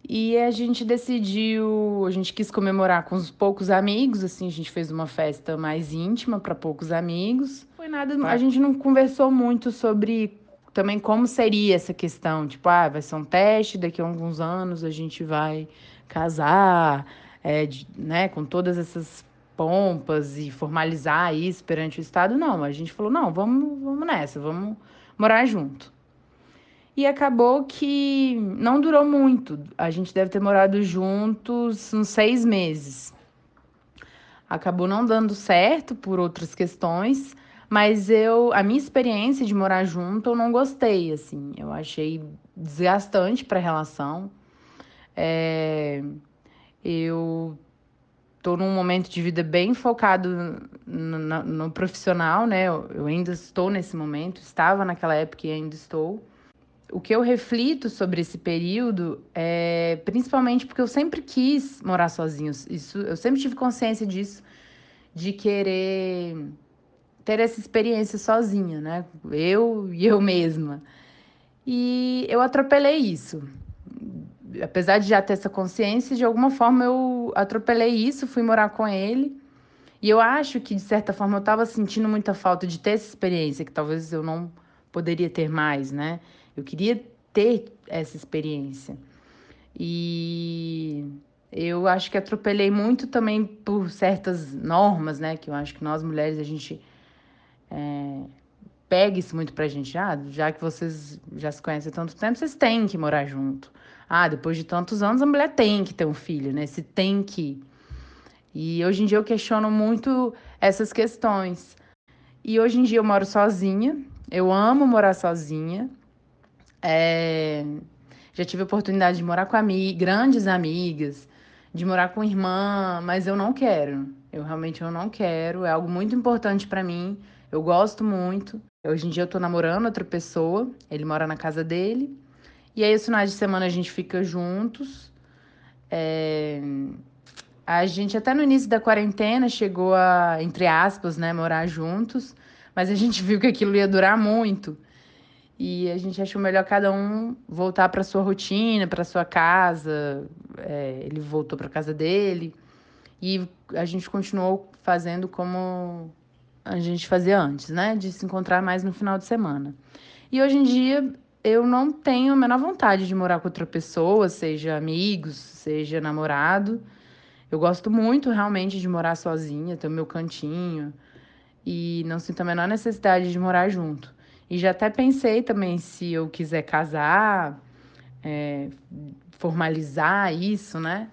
E a gente decidiu, a gente quis comemorar com os poucos amigos, assim, a gente fez uma festa mais íntima para poucos amigos. Foi nada, a gente não conversou muito sobre também como seria essa questão, tipo, ah, vai ser um teste, daqui a alguns anos a gente vai casar, é, de, né, com todas essas pompas e formalizar isso perante o Estado. Não, a gente falou, não, vamos, vamos nessa, vamos morar junto. E acabou que não durou muito. A gente deve ter morado juntos uns seis meses. Acabou não dando certo por outras questões, mas eu, a minha experiência de morar junto, eu não gostei, assim. Eu achei desgastante para a relação. É, eu tô num momento de vida bem focado no, no, no profissional, né? Eu, eu ainda estou nesse momento, estava naquela época e ainda estou o que eu reflito sobre esse período é principalmente porque eu sempre quis morar sozinho. Isso, eu sempre tive consciência disso, de querer ter essa experiência sozinha, né? Eu e eu mesma. E eu atropelei isso. Apesar de já ter essa consciência, de alguma forma eu atropelei isso, fui morar com ele. E eu acho que, de certa forma, eu estava sentindo muita falta de ter essa experiência, que talvez eu não poderia ter mais, né? Eu queria ter essa experiência. E eu acho que atropelei muito também por certas normas, né? Que eu acho que nós mulheres a gente é, pega isso muito pra gente. Ah, já que vocês já se conhecem há tanto tempo, vocês têm que morar junto. Ah, depois de tantos anos, a mulher tem que ter um filho, né? Se tem que. E hoje em dia eu questiono muito essas questões. E hoje em dia eu moro sozinha, eu amo morar sozinha. É... Já tive a oportunidade de morar com ami grandes amigas, de morar com irmã, mas eu não quero. Eu realmente eu não quero. É algo muito importante para mim. Eu gosto muito. Hoje em dia eu tô namorando outra pessoa, ele mora na casa dele. E aí, os finais de semana a gente fica juntos. É... A gente até no início da quarentena chegou a, entre aspas, né, morar juntos, mas a gente viu que aquilo ia durar muito. E a gente achou melhor cada um voltar para sua rotina, para sua casa. É, ele voltou para casa dele e a gente continuou fazendo como a gente fazia antes, né? De se encontrar mais no final de semana. E hoje em dia eu não tenho a menor vontade de morar com outra pessoa, seja amigos, seja namorado. Eu gosto muito realmente de morar sozinha, ter o meu cantinho e não sinto a menor necessidade de morar junto. E já até pensei também se eu quiser casar, é, formalizar isso, né?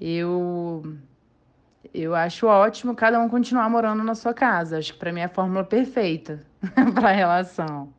Eu eu acho ótimo cada um continuar morando na sua casa. Acho que para mim é a fórmula perfeita para a relação.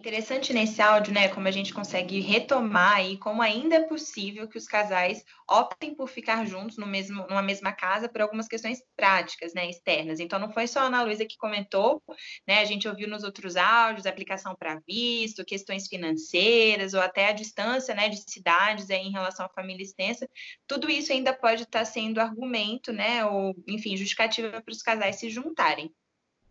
Interessante nesse áudio, né, como a gente consegue retomar e como ainda é possível que os casais optem por ficar juntos no mesmo, numa mesma casa por algumas questões práticas, né, externas. Então, não foi só a Ana Luísa que comentou, né, a gente ouviu nos outros áudios, aplicação para visto, questões financeiras, ou até a distância, né, de cidades aí em relação à família extensa. Tudo isso ainda pode estar sendo argumento, né, ou, enfim, justificativa para os casais se juntarem.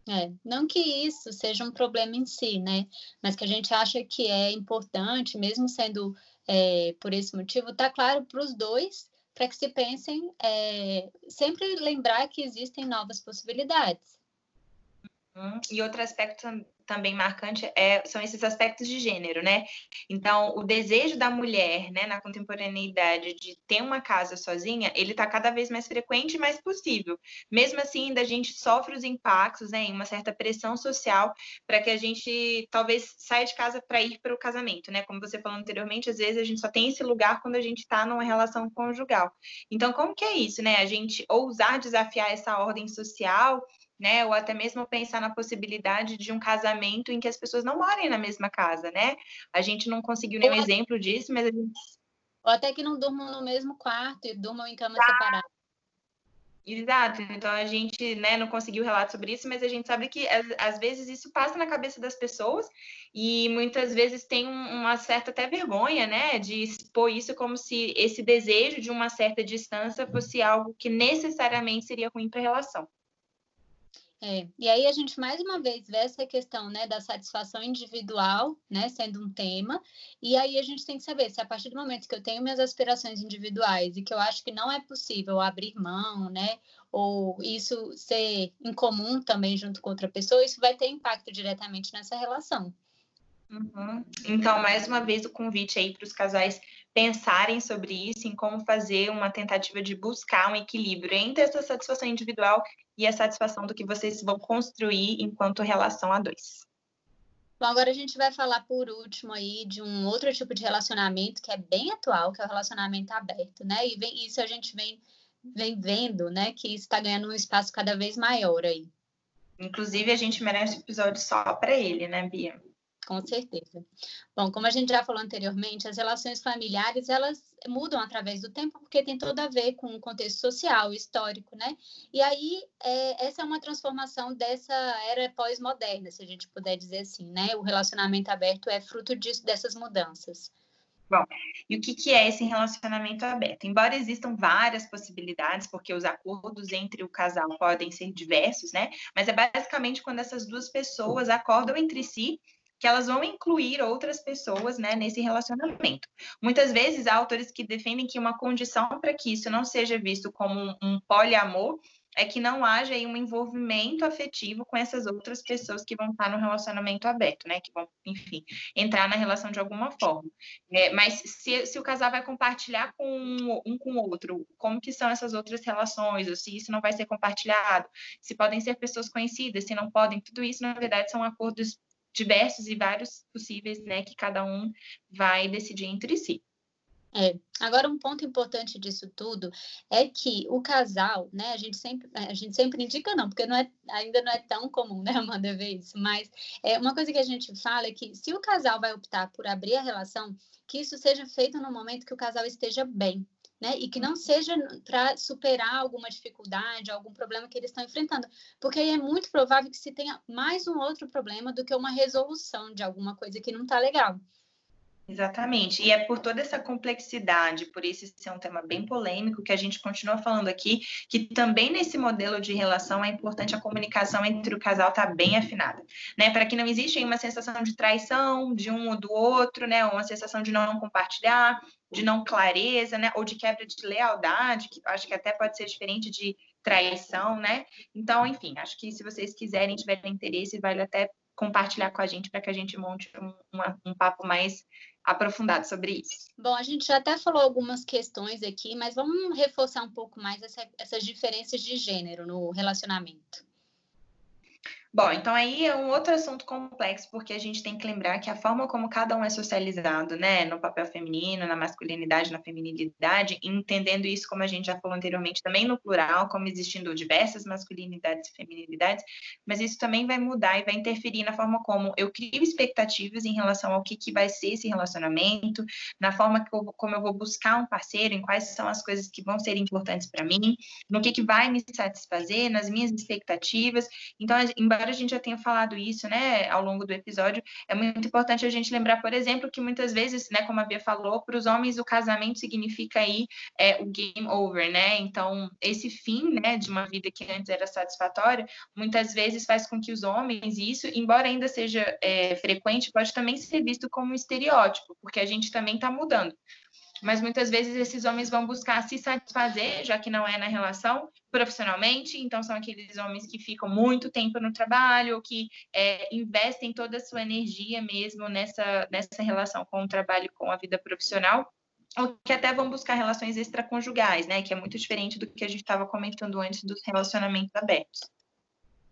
É, não que isso seja um problema em si, né? Mas que a gente acha que é importante, mesmo sendo é, por esse motivo, tá claro para os dois, para que se pensem, é, sempre lembrar que existem novas possibilidades. Uhum. E outro aspecto também marcante é, são esses aspectos de gênero, né? Então, o desejo da mulher, né, na contemporaneidade de ter uma casa sozinha, ele está cada vez mais frequente e mais possível. Mesmo assim, ainda a gente sofre os impactos, né, em uma certa pressão social para que a gente talvez saia de casa para ir para o casamento, né? Como você falou anteriormente, às vezes a gente só tem esse lugar quando a gente está numa relação conjugal. Então, como que é isso, né? A gente ousar desafiar essa ordem social né? Ou até mesmo pensar na possibilidade de um casamento em que as pessoas não morem na mesma casa, né? A gente não conseguiu nenhum exemplo disso, mas a gente. Ou até que não durmam no mesmo quarto e durmam em camas ah. separadas. Exato, então a gente né, não conseguiu relato sobre isso, mas a gente sabe que às, vezes isso passa na cabeça das pessoas e muitas vezes tem uma certa até vergonha, né, de expor isso como se esse desejo de uma certa distância fosse algo que necessariamente seria ruim para a relação. É, e aí a gente mais uma vez vê essa questão né, da satisfação individual, né, sendo um tema, e aí a gente tem que saber se a partir do momento que eu tenho minhas aspirações individuais e que eu acho que não é possível abrir mão, né, ou isso ser incomum também junto com outra pessoa, isso vai ter impacto diretamente nessa relação. Uhum. Então, mais uma vez, o convite aí para os casais pensarem sobre isso, em como fazer uma tentativa de buscar um equilíbrio entre essa satisfação individual e a satisfação do que vocês vão construir enquanto relação a dois. Bom, agora a gente vai falar por último aí de um outro tipo de relacionamento que é bem atual, que é o relacionamento aberto, né? E vem, isso a gente vem, vem vendo, né? Que isso está ganhando um espaço cada vez maior aí. Inclusive, a gente merece um episódio só para ele, né, Bia? Com certeza. Bom, como a gente já falou anteriormente, as relações familiares elas mudam através do tempo porque tem tudo a ver com o contexto social, histórico, né? E aí é, essa é uma transformação dessa era pós-moderna, se a gente puder dizer assim, né? O relacionamento aberto é fruto disso, dessas mudanças. Bom, e o que, que é esse relacionamento aberto? Embora existam várias possibilidades, porque os acordos entre o casal podem ser diversos, né? Mas é basicamente quando essas duas pessoas acordam entre si que elas vão incluir outras pessoas né, nesse relacionamento. Muitas vezes há autores que defendem que uma condição para que isso não seja visto como um, um poliamor é que não haja aí um envolvimento afetivo com essas outras pessoas que vão estar no relacionamento aberto, né? Que vão, enfim, entrar na relação de alguma forma. É, mas se, se o casal vai compartilhar com um com o outro, como que são essas outras relações, ou se isso não vai ser compartilhado, se podem ser pessoas conhecidas, se não podem, tudo isso, na verdade, são acordos diversos e vários possíveis, né? Que cada um vai decidir entre si. É. Agora, um ponto importante disso tudo é que o casal, né, a gente sempre, a gente sempre indica não, porque não é, ainda não é tão comum, né, Amanda, ver isso, mas é, uma coisa que a gente fala é que se o casal vai optar por abrir a relação, que isso seja feito no momento que o casal esteja bem, né? E que não seja para superar alguma dificuldade, algum problema que eles estão enfrentando, porque aí é muito provável que se tenha mais um outro problema do que uma resolução de alguma coisa que não está legal. Exatamente. E é por toda essa complexidade, por esse ser um tema bem polêmico, que a gente continua falando aqui, que também nesse modelo de relação é importante a comunicação entre o casal estar tá bem afinada, né? Para que não exista uma sensação de traição de um ou do outro, né? Uma sensação de não compartilhar, de não clareza, né? Ou de quebra de lealdade, que acho que até pode ser diferente de traição, né? Então, enfim, acho que se vocês quiserem, tiverem interesse, vale até compartilhar com a gente para que a gente monte um, um papo mais aprofundado sobre isso. Bom, a gente já até falou algumas questões aqui, mas vamos reforçar um pouco mais essa, essas diferenças de gênero no relacionamento. Bom, então aí é um outro assunto complexo, porque a gente tem que lembrar que a forma como cada um é socializado, né, no papel feminino, na masculinidade, na feminilidade, entendendo isso, como a gente já falou anteriormente, também no plural, como existindo diversas masculinidades e feminilidades, mas isso também vai mudar e vai interferir na forma como eu crio expectativas em relação ao que, que vai ser esse relacionamento, na forma eu, como eu vou buscar um parceiro, em quais são as coisas que vão ser importantes para mim, no que, que vai me satisfazer, nas minhas expectativas. Então, embora embora a gente já tenha falado isso, né, ao longo do episódio, é muito importante a gente lembrar, por exemplo, que muitas vezes, né, como a Bia falou, para os homens o casamento significa aí é, o game over, né? Então, esse fim, né, de uma vida que antes era satisfatória, muitas vezes faz com que os homens, isso, embora ainda seja é, frequente, pode também ser visto como um estereótipo, porque a gente também está mudando mas muitas vezes esses homens vão buscar se satisfazer, já que não é na relação, profissionalmente, então são aqueles homens que ficam muito tempo no trabalho, que é, investem toda a sua energia mesmo nessa, nessa relação com o trabalho com a vida profissional, ou que até vão buscar relações extraconjugais, né, que é muito diferente do que a gente estava comentando antes dos relacionamentos abertos.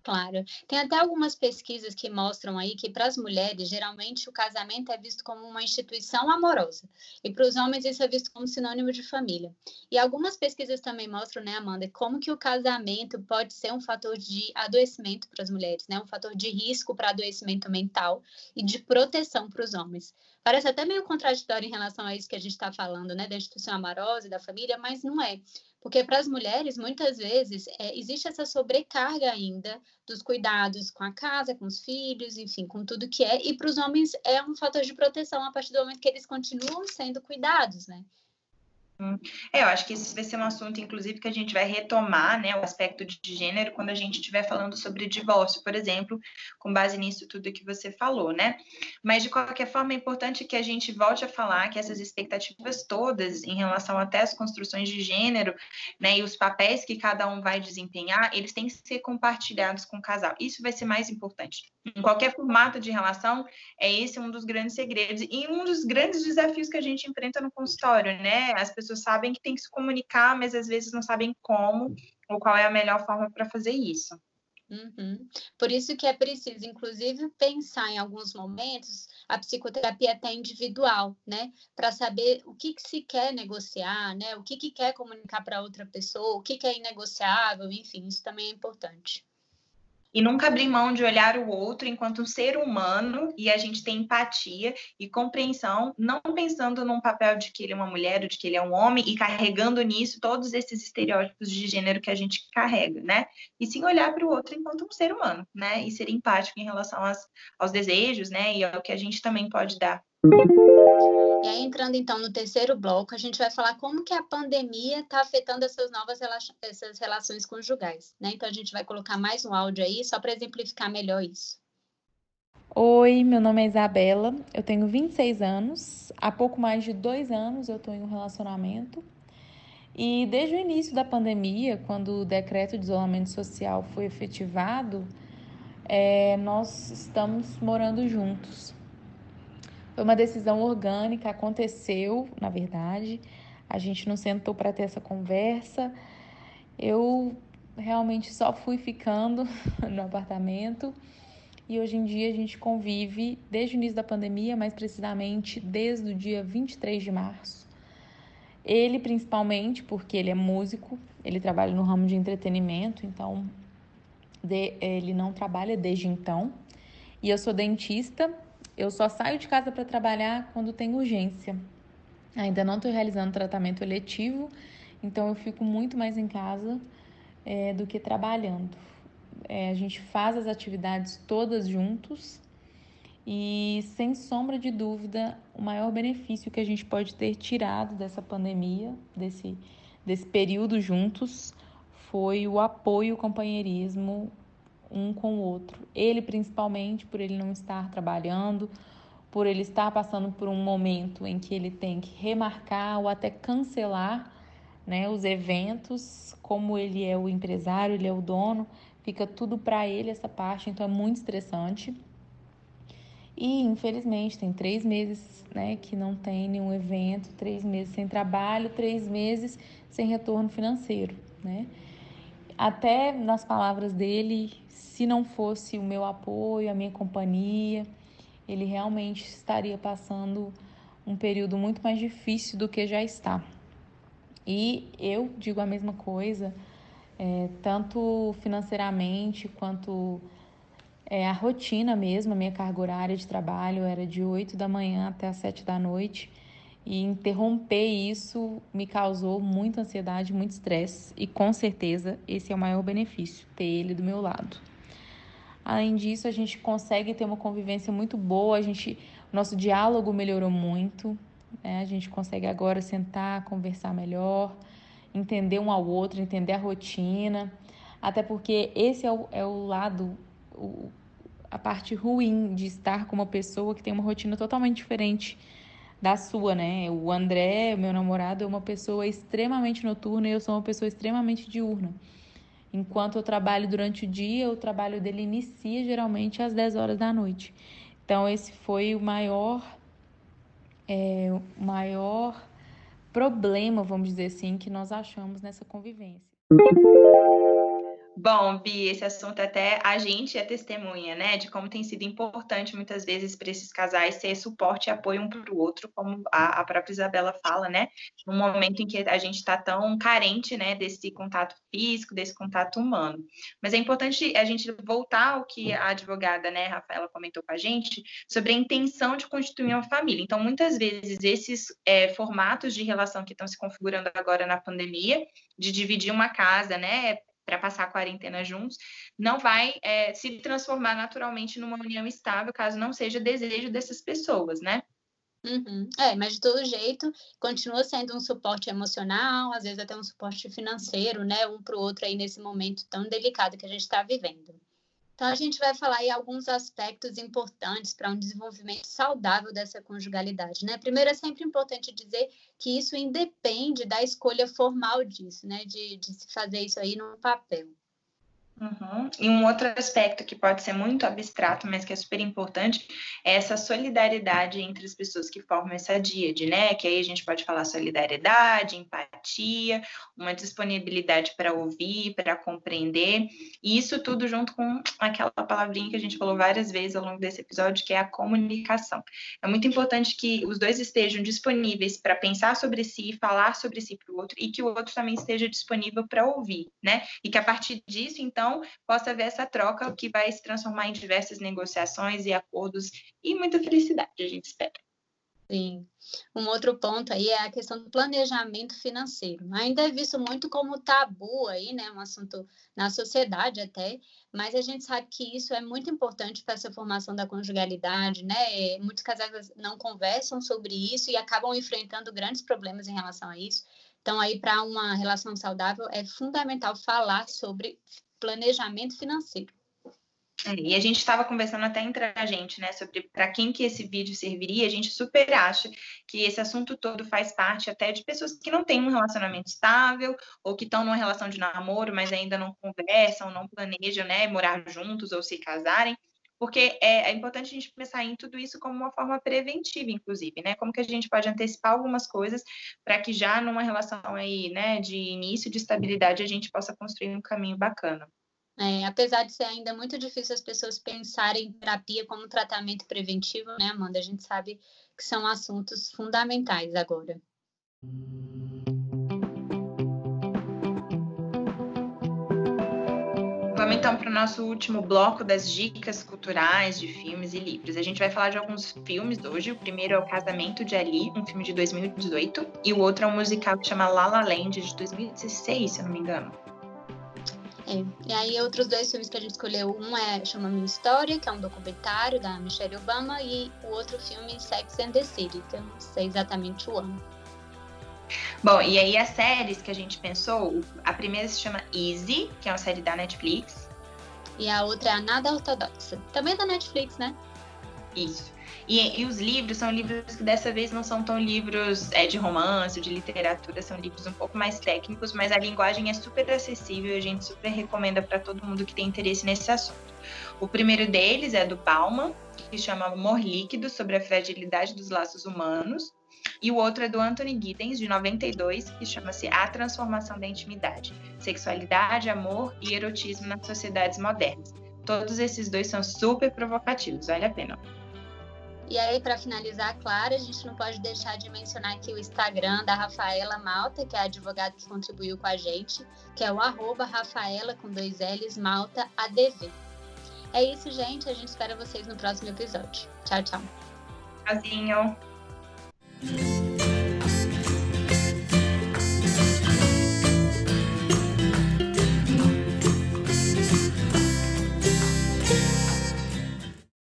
Claro. Tem até algumas pesquisas que mostram aí que para as mulheres, geralmente o casamento é visto como uma instituição amorosa. E para os homens isso é visto como sinônimo de família. E algumas pesquisas também mostram, né, Amanda, como que o casamento pode ser um fator de adoecimento para as mulheres, né? Um fator de risco para adoecimento mental e de proteção para os homens. Parece até meio contraditório em relação a isso que a gente está falando, né, da instituição amorosa e da família, mas não é. Porque para as mulheres, muitas vezes, é, existe essa sobrecarga ainda dos cuidados com a casa, com os filhos, enfim, com tudo que é. E para os homens é um fator de proteção a partir do momento que eles continuam sendo cuidados, né? É, eu acho que isso vai ser um assunto, inclusive, que a gente vai retomar, né, o aspecto de gênero quando a gente estiver falando sobre divórcio, por exemplo, com base nisso tudo que você falou, né? Mas, de qualquer forma, é importante que a gente volte a falar que essas expectativas todas em relação até às construções de gênero, né, e os papéis que cada um vai desempenhar, eles têm que ser compartilhados com o casal. Isso vai ser mais importante. Em qualquer formato de relação, é esse um dos grandes segredos e um dos grandes desafios que a gente enfrenta no consultório, né? As pessoas sabem que tem que se comunicar, mas às vezes não sabem como ou qual é a melhor forma para fazer isso. Uhum. Por isso que é preciso, inclusive, pensar em alguns momentos a psicoterapia até individual, né? Para saber o que, que, se quer negociar, né? O que, que quer comunicar para outra pessoa, o que, que é inegociável, enfim, isso também é importante e nunca abrir mão de olhar o outro enquanto um ser humano e a gente tem empatia e compreensão, não pensando num papel de que ele é uma mulher ou de que ele é um homem e carregando nisso todos esses estereótipos de gênero que a gente carrega, né? E sim olhar para o outro enquanto um ser humano, né? E ser empático em relação às, aos desejos, né? E ao que a gente também pode dar e aí, entrando então no terceiro bloco, a gente vai falar como que a pandemia está afetando essas novas rela essas relações conjugais, né? Então, a gente vai colocar mais um áudio aí, só para exemplificar melhor isso. Oi, meu nome é Isabela, eu tenho 26 anos, há pouco mais de dois anos eu estou em um relacionamento E desde o início da pandemia, quando o decreto de isolamento social foi efetivado, é, nós estamos morando juntos. Foi uma decisão orgânica, aconteceu, na verdade. A gente não sentou para ter essa conversa. Eu realmente só fui ficando no apartamento e hoje em dia a gente convive desde o início da pandemia, mais precisamente desde o dia 23 de março. Ele principalmente porque ele é músico, ele trabalha no ramo de entretenimento, então de, ele não trabalha desde então. E eu sou dentista, eu só saio de casa para trabalhar quando tem urgência. Ainda não estou realizando tratamento eletivo, então eu fico muito mais em casa é, do que trabalhando. É, a gente faz as atividades todas juntos e, sem sombra de dúvida, o maior benefício que a gente pode ter tirado dessa pandemia, desse, desse período juntos, foi o apoio e o companheirismo um com o outro. Ele, principalmente, por ele não estar trabalhando, por ele estar passando por um momento em que ele tem que remarcar ou até cancelar né, os eventos, como ele é o empresário, ele é o dono, fica tudo para ele essa parte, então é muito estressante. E infelizmente tem três meses né, que não tem nenhum evento, três meses sem trabalho, três meses sem retorno financeiro. Né? Até nas palavras dele, se não fosse o meu apoio, a minha companhia, ele realmente estaria passando um período muito mais difícil do que já está. E eu digo a mesma coisa, é, tanto financeiramente quanto é, a rotina mesmo, a minha carga horária de trabalho era de 8 da manhã até as 7 da noite. E interromper isso me causou muita ansiedade, muito estresse. E com certeza esse é o maior benefício, ter ele do meu lado. Além disso, a gente consegue ter uma convivência muito boa, a gente, nosso diálogo melhorou muito, né? a gente consegue agora sentar, conversar melhor, entender um ao outro, entender a rotina, até porque esse é o, é o lado, o, a parte ruim de estar com uma pessoa que tem uma rotina totalmente diferente da sua, né? O André, meu namorado, é uma pessoa extremamente noturna e eu sou uma pessoa extremamente diurna. Enquanto eu trabalho durante o dia, o trabalho dele inicia geralmente às 10 horas da noite. Então, esse foi o maior, é, o maior problema, vamos dizer assim, que nós achamos nessa convivência. Bom, Bi, esse assunto até a gente é testemunha, né, de como tem sido importante muitas vezes para esses casais ter suporte e apoio um para o outro, como a, a, própria Isabela fala, né, no momento em que a gente está tão carente, né, desse contato físico, desse contato humano. Mas é importante a gente voltar ao que a advogada, né, Rafaela comentou com a gente, sobre a intenção de constituir uma família. Então, muitas vezes, esses é, formatos de relação que estão se configurando agora na pandemia, de dividir uma casa, né, para passar a quarentena juntos, não vai é, se transformar naturalmente numa união estável, caso não seja desejo dessas pessoas, né? Uhum. É, mas de todo jeito, continua sendo um suporte emocional, às vezes até um suporte financeiro, né? Um para o outro aí nesse momento tão delicado que a gente está vivendo. Então, a gente vai falar aí alguns aspectos importantes para um desenvolvimento saudável dessa conjugalidade, né? Primeiro, é sempre importante dizer que isso independe da escolha formal disso, né? De, de se fazer isso aí no papel. Uhum. E um outro aspecto que pode ser muito abstrato, mas que é super importante, é essa solidariedade entre as pessoas que formam essa díade, né? Que aí a gente pode falar solidariedade, empatia, uma disponibilidade para ouvir, para compreender, e isso tudo junto com aquela palavrinha que a gente falou várias vezes ao longo desse episódio, que é a comunicação. É muito importante que os dois estejam disponíveis para pensar sobre si, falar sobre si para o outro, e que o outro também esteja disponível para ouvir, né? E que a partir disso, então, então possa haver essa troca que vai se transformar em diversas negociações e acordos e muita felicidade, a gente espera. Sim. Um outro ponto aí é a questão do planejamento financeiro. Ainda é visto muito como tabu aí, né? Um assunto na sociedade até, mas a gente sabe que isso é muito importante para essa formação da conjugalidade, né? Muitos casais não conversam sobre isso e acabam enfrentando grandes problemas em relação a isso. Então, aí, para uma relação saudável, é fundamental falar sobre planejamento financeiro. É, e a gente estava conversando até entre a gente, né, sobre para quem que esse vídeo serviria. A gente super acha que esse assunto todo faz parte até de pessoas que não têm um relacionamento estável ou que estão numa relação de namoro, mas ainda não conversam, não planejam, né, morar juntos ou se casarem. Porque é, é importante a gente pensar em tudo isso como uma forma preventiva, inclusive, né? Como que a gente pode antecipar algumas coisas para que já numa relação aí, né, de início de estabilidade a gente possa construir um caminho bacana. É, apesar de ser ainda muito difícil as pessoas pensarem em terapia como tratamento preventivo, né, Amanda? A gente sabe que são assuntos fundamentais agora. Vamos então para o nosso último bloco das dicas culturais de filmes e livros. A gente vai falar de alguns filmes hoje. O primeiro é O Casamento de Ali, um filme de 2018, e o outro é um musical que chama La La Land, de 2016, se eu não me engano. É. E aí, outros dois filmes que a gente escolheu, um é Chama Minha História, que é um documentário da Michelle Obama, e o outro filme, Sex and the City, que eu não sei exatamente o ano. Bom, e aí as séries que a gente pensou, a primeira se chama Easy, que é uma série da Netflix. E a outra é a Nada Ortodoxa, também é da Netflix, né? Isso. E, e, os livros são livros que dessa vez não são tão livros é, de romance, de literatura, são livros um pouco mais técnicos, mas a linguagem é super acessível e a gente super recomenda para todo mundo que tem interesse nesse assunto. O primeiro deles é do Bauman, que chama Amor Líquido sobre a fragilidade dos laços humanos. E o outro é do Anthony Giddens, de 92, que chama-se A Transformação da Intimidade: Sexualidade, Amor e Erotismo nas Sociedades Modernas. Todos esses dois são super provocativos, vale a pena. E aí, para finalizar, claro, a gente não pode deixar de mencionar aqui o Instagram da Rafaela Malta, que é a advogada que contribuiu com a gente, que é o arroba Rafaela com dois L's Malta ADV. É isso, gente. A gente espera vocês no próximo episódio. Tchau, tchau. Tchauzinho. Thank you.